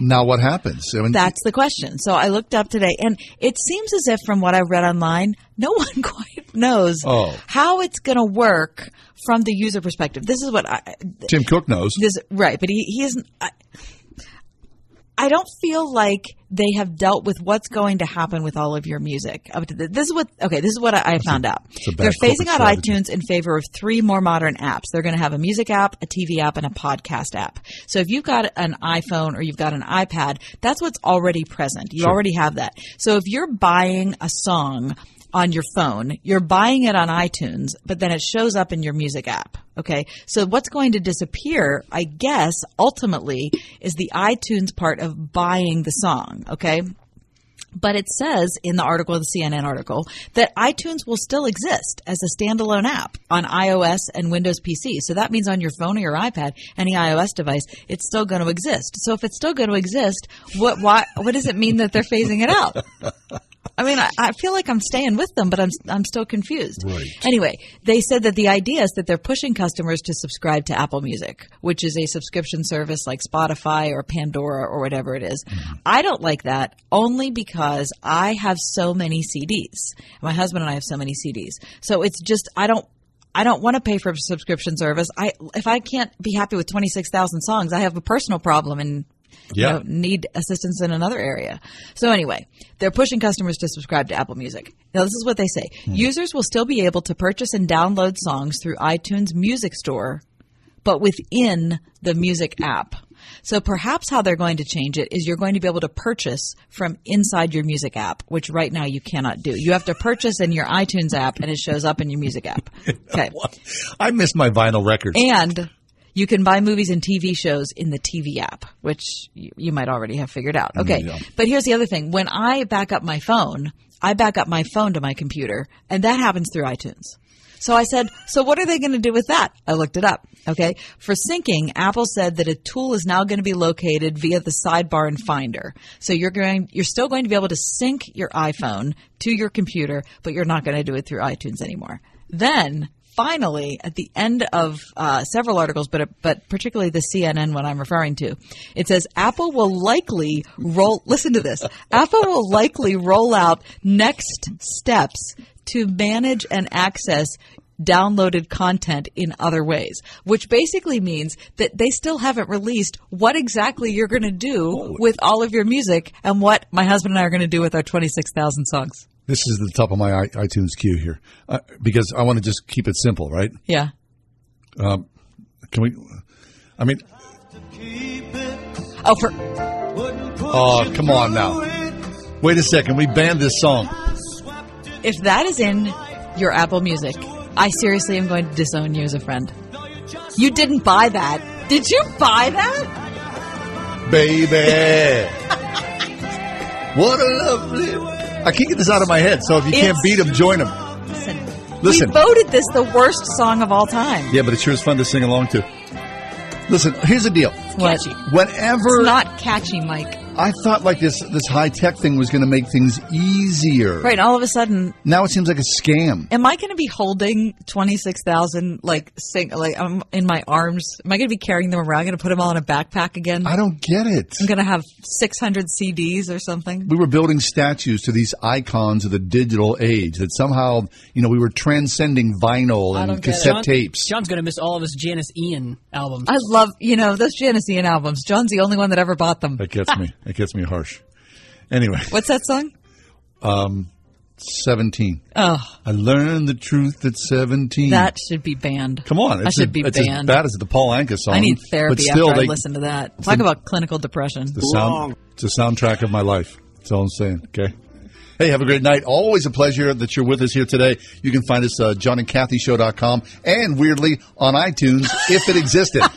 Now what happens? I mean, That's the question. So I looked up today, and it seems as if, from what I read online, no one quite knows Oh. how it's going to work from the user perspective. This is what I. Tim Cook knows. This right, but he he isn't. I, I don't feel like they have dealt with what's going to happen with all of your music. Up to the, this is what okay. This is what I, I found out. They're phasing out strategy. iTunes in favor of three more modern apps. They're going to have a music app, a TV app, and a podcast app. So if you've got an iPhone or you've got an iPad, that's what's already present. You Sure. already have that. So if you're buying a song on your phone, you're buying it on iTunes, but then it shows up in your music app. Okay. So what's going to disappear, I guess, ultimately is the iTunes part of buying the song. Okay. But it says in the article, the CNN article, that iTunes will still exist as a standalone app on iOS and Windows PC. So that means on your phone or your iPad, any iOS device, it's still going to exist. So if it's still going to exist, what why what does it mean that they're phasing it out? I mean, I, I feel like I'm staying with them, but I'm I'm still confused. Right. Anyway, they said that the idea is that they're pushing customers to subscribe to Apple Music, which is a subscription service like Spotify or Pandora or whatever it is. Mm-hmm. I don't like that only because I have so many CDs. My husband and I have so many CDs. So it's just I don't I don't want to pay for a subscription service. I if I can't be happy with 26,000 songs, I have a personal problem and you Yeah. know, need assistance in another area. So anyway, they're pushing customers to subscribe to Apple Music. Now this is what they say. Hmm. Users will still be able to purchase and download songs through iTunes Music Store, but within the music app. So perhaps how they're going to change it is you're going to be able to purchase from inside your music app, which right now you cannot do. You have to purchase in your iTunes app and it shows up in your music app. Okay. I miss my vinyl records. And you can buy movies and TV shows in the TV app, which you, you might already have figured out. Mm, okay. Yeah. But here's the other thing. When I back up my phone, I back up my phone to my computer, and that happens through iTunes. So I said, so what are they going to do with that? I looked it up. Okay. For syncing, Apple said that a tool is now going to be located via the sidebar and Finder. So you're going, you're still going to be able to sync your iPhone to your computer, but you're not going to do it through iTunes anymore. Then finally, at the end of uh, several articles, but but particularly the CNN one I'm referring to, it says Apple will likely roll. Listen to this. Apple will likely roll out next steps to manage and access downloaded content in other ways, which basically means that they still haven't released what exactly you're going to do with all of your music and what my husband and I are going to do with our 26,000 songs. This is the top of my iTunes queue here uh, because I want to just keep it simple, right? Yeah. Um, can we? I mean, Oh, for oh, come on now. Wait a second. We banned this song. if that is in your Apple Music, I seriously am going to disown you as a friend. You didn't buy that. Did you buy that? baby. what a lovely. I can't get this out of my head. So if you can't beat them, join them. Listen. Listen. We voted this the worst song of all time. Yeah, but it sure is fun to sing along to. Listen, here's the deal. Catchy. Whenever It's not catchy, Mike. I thought like this this high tech thing was going to make things easier. Right, all of a sudden, Now it seems like a scam. am I going to be holding 26,000 like sing like um, in my arms? Am I going to be carrying them around? Going to put them all in a backpack again? I don't get it. I'm going to have 600 CDs or something. We were building statues to these icons of the digital age that somehow, you know, we were transcending vinyl and don't get it. cassette John- tapes. John's going to miss all of his Janis Ian albums. I love, you know, those Janis Ian albums. John's the only one that ever bought them. That gets me. That gets me harsh. Anyway, What's that song? um, 17. Oh, I learned the truth at 17. that should be banned. Come on. I should a- be it's as banned. bad as the Paul Anka song. I need but therapy still, after I listen to that. Talk the- about clinical depression. The sound, it's a soundtrack of my life. That's all I'm saying. Okay. Hey, have a great night. Always a pleasure that you're with us here today. You can find us uh, johnandkathyshow.com and weirdly on iTunes if it existed.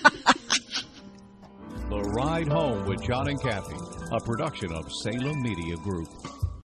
The Ride Home with John and Kathy, a production of Salem Media Group.